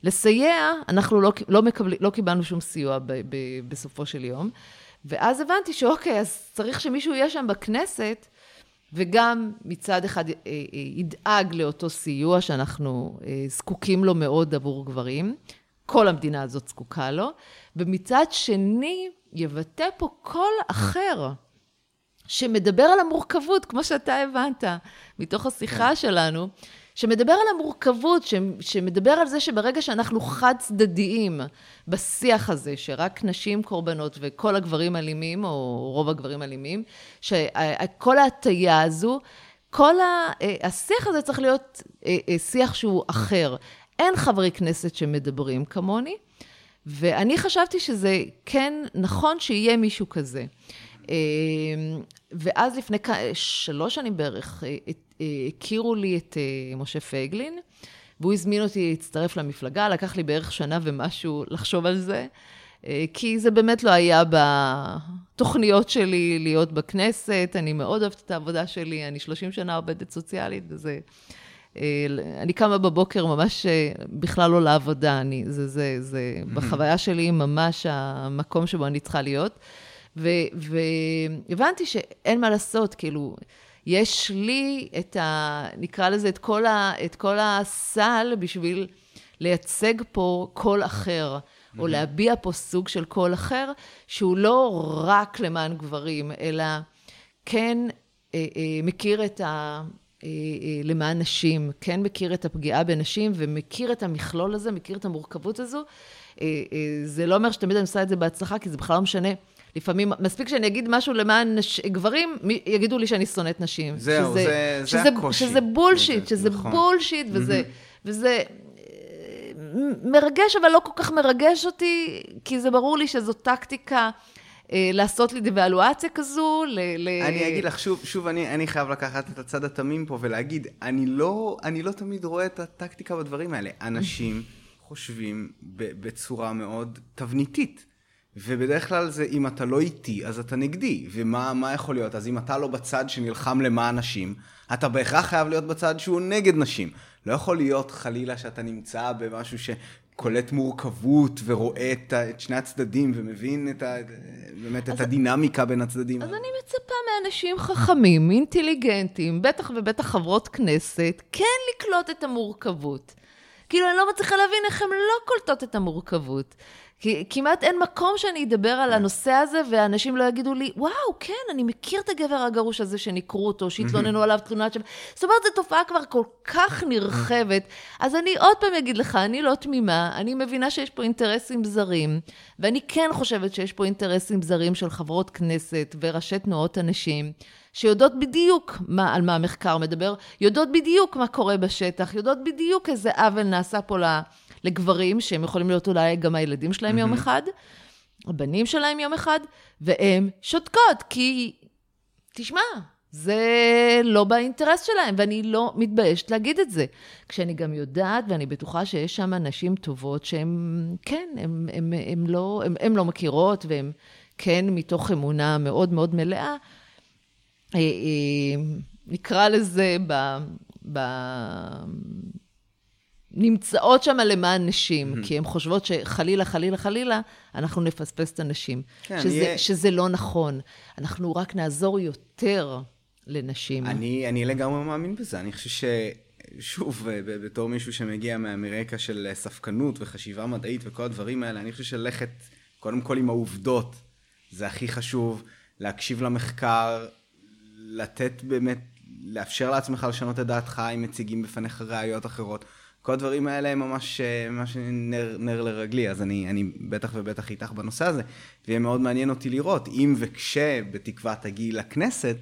לסייע, אנחנו לא, לא, מקבל, לא קיבלנו שום סיוע ב, ב, בסופו של יום. ואז הבנתי שאוקיי, אז צריך שמישהו יהיה שם בכנסת, וגם מצד אחד אה, אה, ידאג לאותו סיוע שאנחנו אה, זקוקים לו מאוד עבור גברים. כל המדינה הזאת זקוקה לו. ומצד שני, יבטא פה קול אחר. שמדבר על המורכבות, כמו שאתה הבנת מתוך השיחה כן. שלנו, שמדבר על המורכבות, שמדבר על זה שברגע שאנחנו חד צדדיים בשיח הזה, שרק נשים קורבנות וכל הגברים אלימים, או רוב הגברים אלימים, שכל ההטייה הזו, כל השיח הזה צריך להיות אה, אה, שיח שהוא אחר. אין חברי כנסת שמדברים כמוני, ואני חשבתי שזה כן נכון שיהיה מישהו כזה. אה, ואז לפני שלוש שנים בערך הכירו לי את אה, משה פייגלין, והוא הזמין אותי להצטרף למפלגה, לקח לי בערך שנה ומשהו לחשוב על זה, אה, כי זה באמת לא היה בתוכניות שלי להיות בכנסת, אני מאוד אוהבת את העבודה שלי, אני 30 שנה עובדת סוציאלית, וזה... אה, אני קמה בבוקר ממש בכלל לא לעבודה, אני, זה, זה, זה בחוויה שלי ממש המקום שבו אני צריכה להיות. והבנתי שאין מה לעשות, כאילו, יש לי את ה... נקרא לזה את כל, ה, את כל הסל בשביל לייצג פה קול אחר. או להביע פה סוג של קול אחר, שהוא לא רק למען גברים, אלא כן אה, אה, מכיר את ה... אה, אה, למען נשים, כן מכיר את הפגיעה בנשים ומכיר את המכלול הזה, מכיר את המורכבות הזו. אה, זה לא אומר שתמיד אני עושה את זה בהצלחה, כי זה בכלל לא משנה לפעמים, מספיק שאני אגיד משהו למען נש... גברים, יגידו לי שאני שונאת נשים. זהו, שזה, זה, שזה, זה הקושי. שזה בולשיט, שזה נכון. בולשיט, וזה, mm-hmm. וזה אה, מרגש, אבל לא כל כך מרגש אותי, כי זה ברור לי שזו טקטיקה. אה, לעשות לי דיוואלואציה כזו, ל... ל... אני אגיד לך, שוב, שוב אני, אני חייב לקחת את הצד התמים פה ולהגיד, אני לא, אני לא תמיד רואה את הטקטיקה בדברים האלה. אנשים חושבים בצורה מאוד תבניתית. ובדרך כלל זה אם אתה לא איתי, אז אתה נגדי. ומה יכול להיות? אז אם אתה לא בצד שנלחם למען נשים, אתה בהכרח חייב להיות בצד שהוא נגד נשים. לא יכול להיות חלילה שאתה נמצא במשהו שקולט מורכבות ורואה את, את שני הצדדים ומבין את ה, באמת את הדינמיקה בין הצדדים. אז אני מצפה מאנשים חכמים, אינטליגנטים, בטח ובטח חברות כנסת, כן לקלוט את המורכבות. כאילו, אני לא מצליחה להבין איך הן לא קולטות את המורכבות. כי כמעט אין מקום שאני אדבר על הנושא הזה, ואנשים לא יגידו לי, וואו, כן, אני מכיר את הגבר הגרוש הזה שניכרו אותו, שהתלוננו עליו תלונת שם. זאת אומרת, זו תופעה כבר כל כך נרחבת. אז אני עוד פעם אגיד לך, אני לא תמימה, אני מבינה שיש פה אינטרסים זרים, ואני כן חושבת שיש פה אינטרסים זרים של חברות כנסת וראשי תנועות הנשים. שיודעות בדיוק מה, על מה המחקר מדבר, יודעות בדיוק מה קורה בשטח, יודעות בדיוק איזה עוול נעשה פה לגברים, שהם יכולים להיות אולי גם הילדים שלהם mm-hmm. יום אחד, הבנים שלהם יום אחד, והן שותקות, כי, תשמע, זה לא באינטרס שלהם, ואני לא מתביישת להגיד את זה. כשאני גם יודעת, ואני בטוחה שיש שם נשים טובות שהן, כן, הן לא, לא מכירות, והן כן מתוך אמונה מאוד מאוד מלאה. אה, אה, נקרא לזה ב... ב... נמצאות שם למען נשים, mm-hmm. כי הן חושבות שחלילה, חלילה, חלילה, אנחנו נפספס את הנשים. כן, שזה, יהיה... שזה לא נכון. אנחנו רק נעזור יותר לנשים. אני, אני לגמרי מאמין בזה. אני חושב ש... שוב, בתור מישהו שמגיע מרקע של ספקנות וחשיבה מדעית וכל הדברים האלה, אני חושב שלכת קודם כל עם העובדות, זה הכי חשוב, להקשיב למחקר, לתת באמת, לאפשר לעצמך לשנות את דעתך אם מציגים בפניך ראיות אחרות. כל הדברים האלה הם ממש, ממש נר, נר לרגלי, אז אני, אני בטח ובטח איתך בנושא הזה, ויהיה מאוד מעניין אותי לראות אם וכשבתקווה תגיעי לכנסת,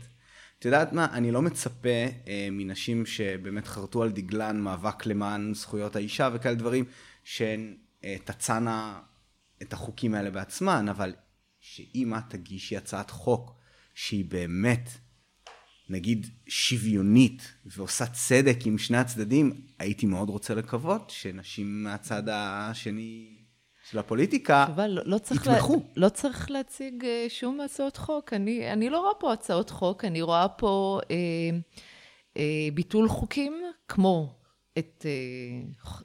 את יודעת מה, אני לא מצפה אה, מנשים שבאמת חרטו על דגלן מאבק למען זכויות האישה וכאלה דברים, שהן אה, תצאנה את החוקים האלה בעצמן, אבל שאם את תגישי הצעת חוק שהיא באמת נגיד שוויונית ועושה צדק עם שני הצדדים, הייתי מאוד רוצה לקוות שנשים מהצד השני של הפוליטיקה אבל לא, לא צריך יתמכו. לה, לא צריך להציג אה, שום הצעות חוק. אני, אני לא רואה פה הצעות חוק, אני רואה פה אה, אה, ביטול חוקים, כמו את אה,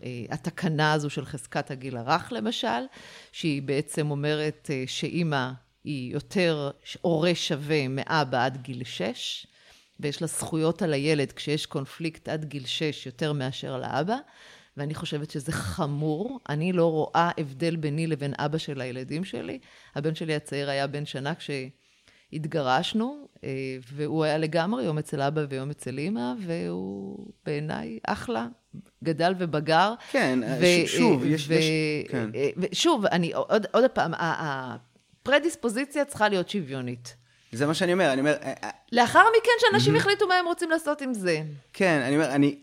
אה, התקנה הזו של חזקת הגיל הרך, למשל, שהיא בעצם אומרת אה, שאימא היא יותר הורה שווה מאבא עד גיל שש. ויש לה זכויות על הילד כשיש קונפליקט עד גיל 6 יותר מאשר לאבא, ואני חושבת שזה חמור. אני לא רואה הבדל ביני לבין אבא של הילדים שלי. הבן שלי הצעיר היה בן שנה כשהתגרשנו, אה, והוא היה לגמרי יום אצל אבא ויום אצל אימא, והוא בעיניי אחלה, גדל ובגר. כן, ו- שוב, ו- יש... ו- יש כן. שוב, אני, עוד, עוד פעם, הפרדיספוזיציה צריכה להיות שוויונית. זה מה שאני אומר, אני אומר... אה, אה, לאחר מכן, שאנשים יחליטו מה הם רוצים לעשות עם זה. כן, אני אומר, אני...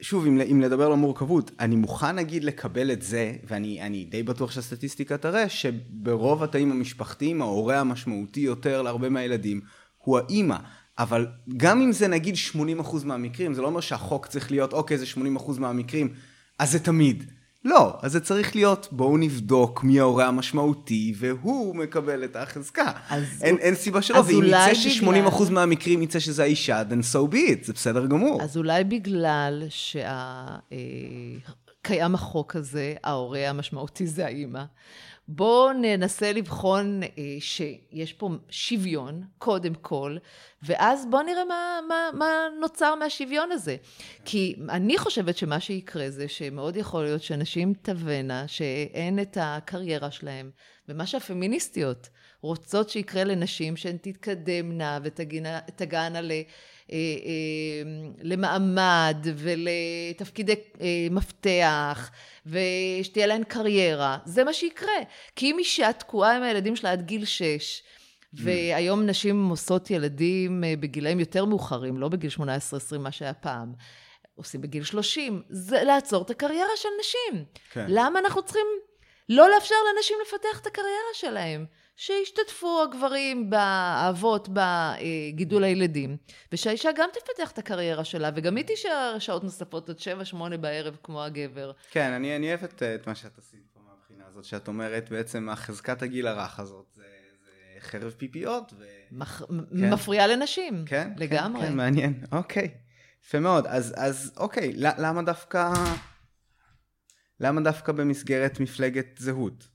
שוב, אם, אם לדבר על מורכבות, אני מוכן נגיד לקבל את זה, ואני די בטוח שהסטטיסטיקה תראה, שברוב התאים המשפחתיים, ההורה המשמעותי יותר להרבה מהילדים הוא האימא. אבל גם אם זה נגיד 80% מהמקרים, זה לא אומר שהחוק צריך להיות, אוקיי, זה 80% מהמקרים, אז זה תמיד. לא, אז זה צריך להיות, בואו נבדוק מי ההורה המשמעותי, והוא מקבל את החזקה. אין, אין סיבה שלא, ואם יצא ש-80% בגלל... מהמקרים יצא שזה האישה, then so be it, זה בסדר גמור. אז אולי בגלל שקיים אה, החוק הזה, ההורה המשמעותי זה האימא. בואו ננסה לבחון אה, שיש פה שוויון, קודם כל, ואז בואו נראה מה, מה, מה נוצר מהשוויון הזה. כי אני חושבת שמה שיקרה זה שמאוד יכול להיות שאנשים תבנה שאין את הקריירה שלהם, ומה שהפמיניסטיות רוצות שיקרה לנשים, שהן תתקדמנה ותגענה ל... אה, אה, למעמד ולתפקידי אה, מפתח, ושתהיה להן קריירה. זה מה שיקרה. כי אם אישה תקועה עם הילדים שלה עד גיל שש, והיום נשים עושות ילדים בגילאים יותר מאוחרים, לא בגיל 18-20, מה שהיה פעם. עושים בגיל 30, זה לעצור את הקריירה של נשים. כן. למה אנחנו צריכים לא לאפשר לנשים לפתח את הקריירה שלהם? שישתתפו הגברים, האבות, בגידול הילדים, ושהאישה גם תפתח את הקריירה שלה, וגם היא תישאר שעות נוספות עד 7-8 בערב כמו הגבר. כן, אני, אני אוהבת את מה שאת עשית פה מהבחינה הזאת, שאת אומרת בעצם החזקת הגיל הרך הזאת, זה, זה חרב פיפיות. ו... מח... כן. מפריעה לנשים, כן, לגמרי. כן, כן, מעניין, אוקיי. יפה מאוד, אז, אז אוקיי, למה דווקא, למה דווקא במסגרת מפלגת זהות?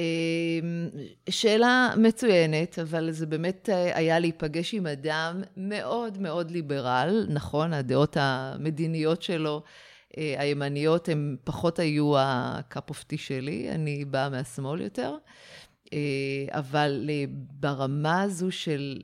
אמ, שאלה מצוינת, אבל זה באמת אה, היה להיפגש עם אדם מאוד מאוד ליברל, נכון? הדעות המדיניות שלו, אה, הימניות, הן פחות היו ה-cup of tea שלי, אני באה מהשמאל יותר. אה, אבל ברמה הזו של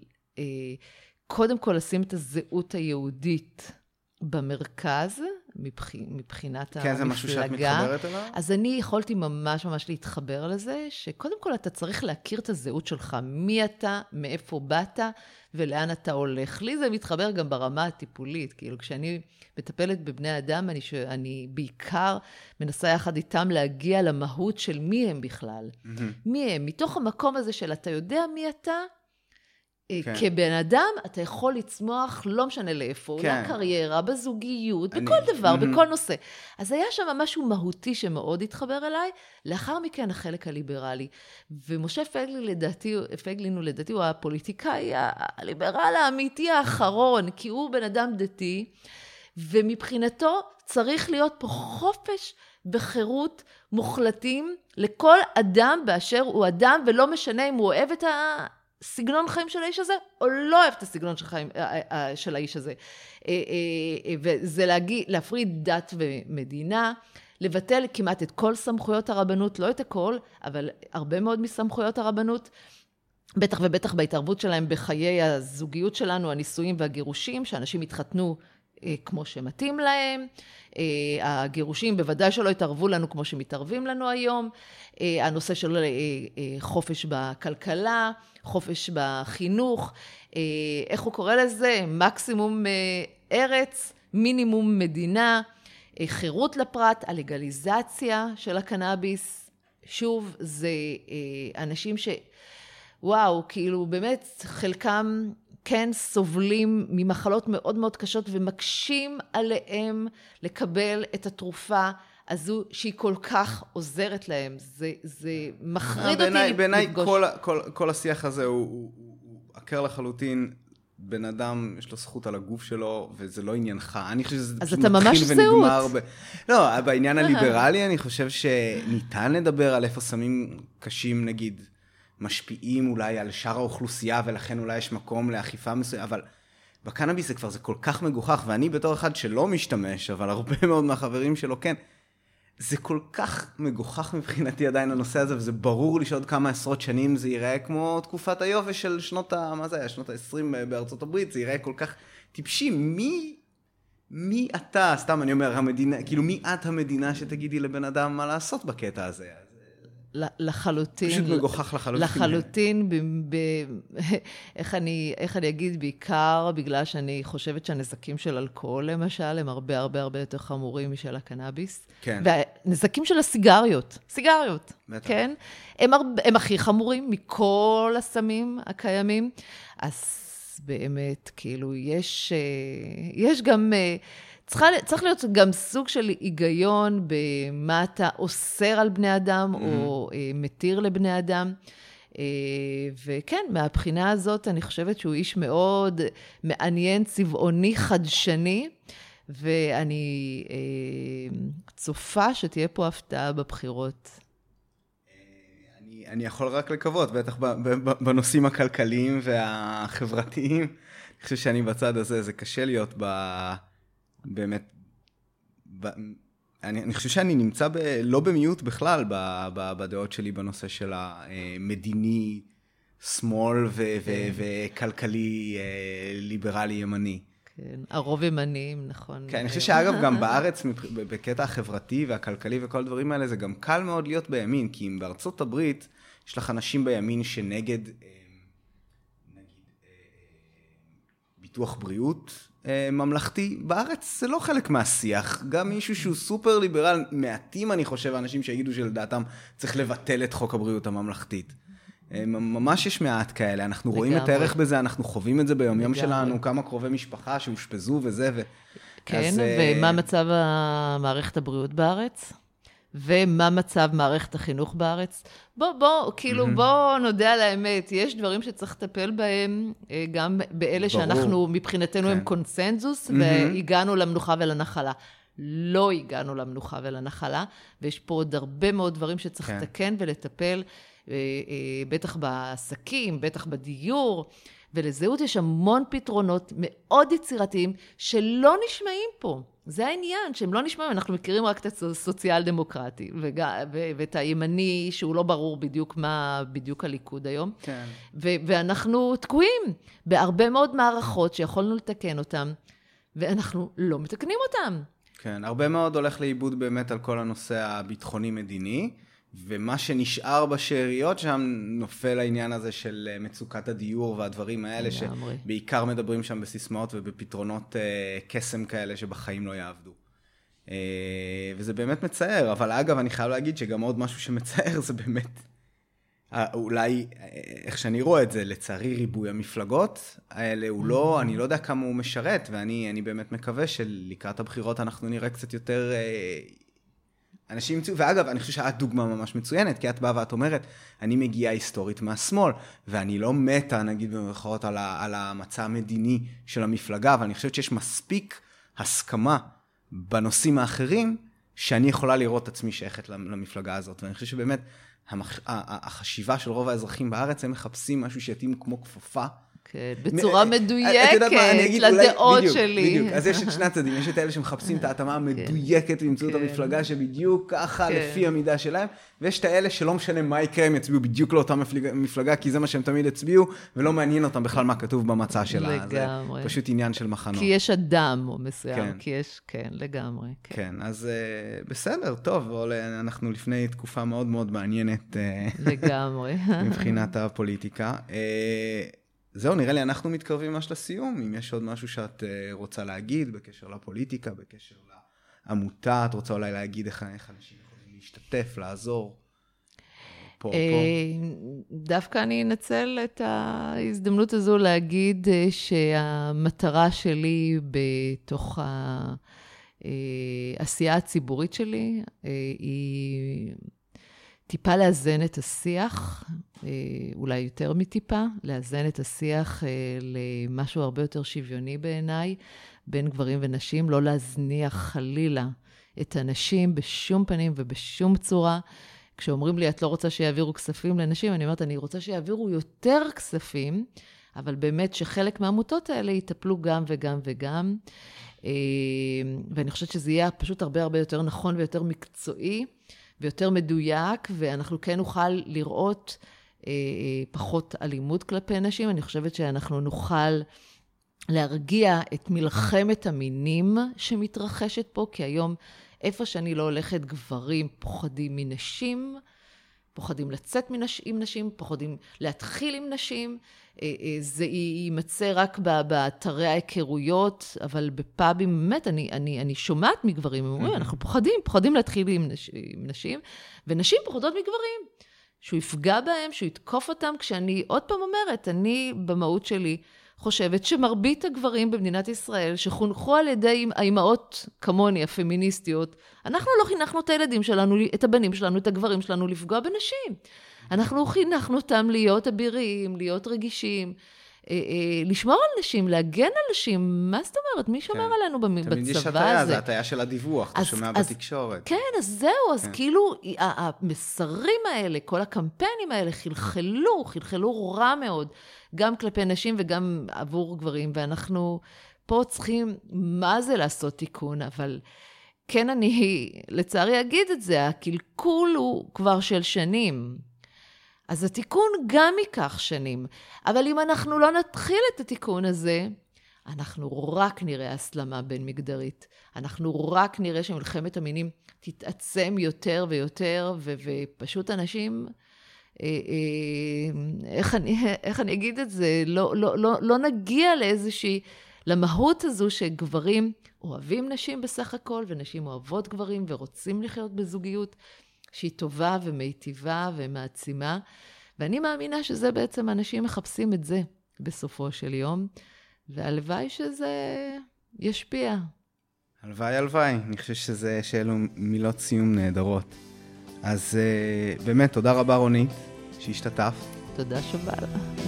קודם כל לשים את הזהות היהודית במרכז, מבחינת כן, המפלגה. כן, זה משהו שאת מתחברת אליו? אז אני יכולתי ממש ממש להתחבר לזה, שקודם כל אתה צריך להכיר את הזהות שלך, מי אתה, מאיפה באת ולאן אתה הולך. לי זה מתחבר גם ברמה הטיפולית, כאילו כשאני מטפלת בבני אדם, אני, אני בעיקר מנסה יחד איתם להגיע למהות של מי הם בכלל. Mm-hmm. מי הם, מתוך המקום הזה של אתה יודע מי אתה, כן. כבן אדם, אתה יכול לצמוח לא משנה לאיפה, כן. לקריירה, בזוגיות, אני... בכל דבר, mm-hmm. בכל נושא. אז היה שם משהו מהותי שמאוד התחבר אליי. לאחר מכן, החלק הליברלי. ומשה פייגלין, לדעתי, פייגלין הוא לדעתי, הוא הפוליטיקאי הליברל האמיתי האחרון, כי הוא בן אדם דתי, ומבחינתו צריך להיות פה חופש וחירות מוחלטים לכל אדם באשר הוא אדם, ולא משנה אם הוא אוהב את ה... סגנון חיים של האיש הזה, או לא אוהב את הסגנון של, חיים, אה, אה, של האיש הזה. אה, וזה להגיד, להפריד דת ומדינה, לבטל כמעט את כל סמכויות הרבנות, לא את הכל, אבל הרבה מאוד מסמכויות הרבנות. בטח ובטח בהתערבות שלהם בחיי הזוגיות שלנו, הנישואים והגירושים, שאנשים התחתנו כמו שמתאים להם. הגירושים בוודאי שלא התערבו לנו כמו שמתערבים לנו היום. הנושא של חופש בכלכלה, חופש בחינוך, אה, איך הוא קורא לזה? מקסימום אה, ארץ, מינימום מדינה, אה, חירות לפרט, הלגליזציה של הקנאביס. שוב, זה אנשים ש... וואו, כאילו באמת חלקם כן סובלים ממחלות מאוד מאוד קשות ומקשים עליהם לקבל את התרופה הזו שהיא כל כך עוזרת להם. זה, זה מחריד אותי לפגוש. בעיניי כל, כל, כל השיח הזה הוא, הוא, הוא עקר לחלוטין. בן אדם, יש לו זכות על הגוף שלו, וזה לא עניינך. אני חושב שזה אז אתה ממש זהות. ב... לא, בעניין הליברלי אני חושב שניתן לדבר על איפה סמים קשים, נגיד, משפיעים אולי על שאר האוכלוסייה, ולכן אולי יש מקום לאכיפה מסוימת, אבל בקנאביס זה כבר, זה כל כך מגוחך, ואני בתור אחד שלא משתמש, אבל הרבה מאוד מהחברים שלו כן. זה כל כך מגוחך מבחינתי עדיין הנושא הזה, וזה ברור לי שעוד כמה עשרות שנים זה ייראה כמו תקופת היובש של שנות ה... מה זה היה? שנות ה-20 בארצות הברית, זה ייראה כל כך טיפשי. מי... מי אתה, סתם אני אומר, המדינה, כאילו מי את המדינה שתגידי לבן אדם מה לעשות בקטע הזה? לחלוטין. פשוט מגוחך לחלוטין. לחלוטין, ב, ב, איך, אני, איך אני אגיד, בעיקר בגלל שאני חושבת שהנזקים של אלכוהול, למשל, הם הרבה הרבה הרבה יותר חמורים משל הקנאביס. כן. והנזקים של הסיגריות, סיגריות, בטח. כן? הם, הרבה, הם הכי חמורים מכל הסמים הקיימים. אז באמת, כאילו, יש, אה, יש גם... אה, צריכה, צריך להיות גם סוג של היגיון במה אתה אוסר על בני אדם mm-hmm. או אה, מתיר לבני אדם. אה, וכן, מהבחינה הזאת אני חושבת שהוא איש מאוד מעניין, צבעוני, חדשני, ואני אה, צופה שתהיה פה הפתעה בבחירות. אני, אני יכול רק לקוות, בטח בנושאים הכלכליים והחברתיים. אני חושב שאני בצד הזה, זה קשה להיות ב... באמת, ב, אני, אני חושב שאני נמצא ב, לא במיעוט בכלל ב, ב, בדעות שלי בנושא של המדיני, שמאל ו, ו, כן. וכלכלי, אה, ליברלי, ימני. כן, הרוב ימניים, נכון. כן, אני חושב שאגב, גם בארץ, בקטע החברתי והכלכלי וכל הדברים האלה, זה גם קל מאוד להיות בימין, כי אם בארצות הברית יש לך אנשים בימין שנגד, אה, נגיד, אה, ביטוח בריאות, ממלכתי, בארץ זה לא חלק מהשיח. גם מישהו שהוא סופר ליברל, מעטים אני חושב, אנשים שיגידו שלדעתם צריך לבטל את חוק הבריאות הממלכתית. ממש יש מעט כאלה, אנחנו לגמרי. רואים את הערך בזה, אנחנו חווים את זה ביומיום שלנו, כמה קרובי משפחה שאושפזו וזה, ו... כן, אז, ומה מצב מערכת הבריאות בארץ? ומה מצב מערכת החינוך בארץ. בוא, בוא, כאילו, mm-hmm. בוא נודה על האמת, יש דברים שצריך לטפל בהם, אה, גם באלה ברור. שאנחנו, מבחינתנו, כן. הם קונסנזוס, mm-hmm. והגענו למנוחה ולנחלה. לא הגענו למנוחה ולנחלה, ויש פה עוד הרבה מאוד דברים שצריך כן. לתקן ולטפל, אה, אה, בטח בעסקים, בטח בדיור. ולזהות יש המון פתרונות מאוד יצירתיים שלא נשמעים פה. זה העניין, שהם לא נשמעים, אנחנו מכירים רק את הסוציאל דמוקרטי, וג... ו... ואת הימני, שהוא לא ברור בדיוק מה בדיוק הליכוד היום. כן. ו... ואנחנו תקועים בהרבה מאוד מערכות שיכולנו לתקן אותן, ואנחנו לא מתקנים אותן. כן, הרבה מאוד הולך לאיבוד באמת על כל הנושא הביטחוני-מדיני. ומה שנשאר בשאריות שם נופל העניין הזה של אה, מצוקת הדיור והדברים האלה, שבעיקר מדברים שם בסיסמאות ובפתרונות uh, קסם כאלה שבחיים לא יעבדו. Uh, וזה באמת מצער, אבל אגב, אני חייב להגיד שגם עוד משהו שמצער זה באמת, אולי, איך שאני רואה את זה, לצערי ריבוי המפלגות האלה הוא לא, mm-hmm. אני לא יודע כמה הוא משרת, ואני באמת מקווה שלקראת הבחירות אנחנו נראה קצת יותר... אנשים ימצאו, ואגב, אני חושב שאת דוגמה ממש מצוינת, כי את באה ואת אומרת, אני מגיעה היסטורית מהשמאל, ואני לא מתה, נגיד במירכאות, על, על המצע המדיני של המפלגה, אבל אני חושבת שיש מספיק הסכמה בנושאים האחרים, שאני יכולה לראות את עצמי שייכת למפלגה הזאת. ואני חושב שבאמת, המח... החשיבה של רוב האזרחים בארץ, הם מחפשים משהו שיתאים כמו כפפה כן, בצורה מדויקת לדעות שלי. בדיוק, אז יש את שני הצדדים, יש את אלה שמחפשים את ההתאמה כן. המדויקת וימצאו את כן. המפלגה שבדיוק ככה, לפי המידה שלהם, ויש את האלה שלא משנה מה יקרה, הם יצביעו בדיוק לאותה מפלגה, כי זה מה שהם תמיד הצביעו, ולא מעניין אותם בכלל מה כתוב במצע שלה. לגמרי. זה פשוט עניין של מחנות. כי יש אדם מסוים, כי יש, כן, לגמרי. כן, אז אה, בסדר, טוב, אנחנו לפני תקופה מאוד מאוד מעניינת. אה, לגמרי. מבחינת הפוליטיקה. אה, זהו, נראה לי אנחנו מתקרבים ממש לסיום. אם יש עוד משהו שאת uh, רוצה להגיד בקשר לפוליטיקה, בקשר לעמותה, את רוצה אולי להגיד איך, איך אנשים יכולים להשתתף, לעזור? פה, פה. אה, דווקא אני אנצל את ההזדמנות הזו להגיד אה, שהמטרה שלי בתוך העשייה הציבורית שלי היא טיפה לאזן את השיח, אה, אולי יותר מטיפה, לאזן את השיח אה, למשהו הרבה יותר שוויוני בעיניי, בין גברים ונשים, לא להזניח חלילה את הנשים בשום פנים ובשום צורה. כשאומרים לי, את לא רוצה שיעבירו כספים לנשים, אני אומרת, אני רוצה שיעבירו יותר כספים, אבל באמת שחלק מהעמותות האלה יטפלו גם וגם וגם. אה, ואני חושבת שזה יהיה פשוט הרבה הרבה יותר נכון ויותר מקצועי. ויותר מדויק, ואנחנו כן נוכל לראות אה, אה, פחות אלימות כלפי נשים. אני חושבת שאנחנו נוכל להרגיע את מלחמת המינים שמתרחשת פה, כי היום איפה שאני לא הולכת, גברים פוחדים מנשים. פוחדים לצאת מנש... עם נשים, פוחדים להתחיל עם נשים. אה, אה, זה יימצא רק באתרי ההיכרויות, אבל בפאבים, באמת, אני, אני, אני שומעת מגברים, הם אומרים, אנחנו פוחדים, פוחדים להתחיל עם, נש... עם נשים, ונשים פוחדות מגברים. שהוא יפגע בהם, שהוא יתקוף אותם, כשאני עוד פעם אומרת, אני במהות שלי חושבת שמרבית הגברים במדינת ישראל, שחונכו על ידי האימהות כמוני, הפמיניסטיות, אנחנו לא חינכנו את הילדים שלנו, את הבנים שלנו, את הגברים שלנו, לפגוע בנשים. אנחנו חינכנו אותם להיות אבירים, להיות רגישים. אה, אה, לשמור על נשים, להגן על נשים, מה זאת אומרת? מי שומר כן. עלינו בצבא הזה? תמיד יש הטעיה, זה הטעיה של הדיווח, אתה שומע אז, בתקשורת. כן, אז זהו, אז כן. כאילו, המסרים האלה, כל הקמפיינים האלה חלחלו, חלחלו רע מאוד, גם כלפי נשים וגם עבור גברים, ואנחנו פה צריכים, מה זה לעשות תיקון, אבל... כן, אני לצערי אגיד את זה, הקלקול הוא כבר של שנים. אז התיקון גם ייקח שנים. אבל אם אנחנו לא נתחיל את התיקון הזה, אנחנו רק נראה הסלמה בין מגדרית. אנחנו רק נראה שמלחמת המינים תתעצם יותר ויותר, ו- ופשוט אנשים, אה, אה, איך, אני, איך אני אגיד את זה? לא, לא, לא, לא נגיע לאיזושהי, למהות הזו שגברים אוהבים נשים בסך הכל, ונשים אוהבות גברים ורוצים לחיות בזוגיות. שהיא טובה ומיטיבה ומעצימה. ואני מאמינה שזה בעצם, אנשים מחפשים את זה בסופו של יום, והלוואי שזה ישפיע. הלוואי, הלוואי. אני חושב שזה, שאלו מילות סיום נהדרות. אז uh, באמת, תודה רבה רונית שהשתתפת. תודה שובל.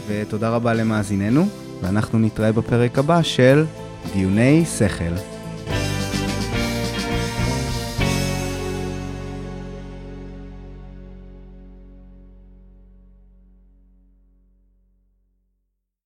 ותודה רבה למאזיננו, ואנחנו נתראה בפרק הבא של דיוני שכל.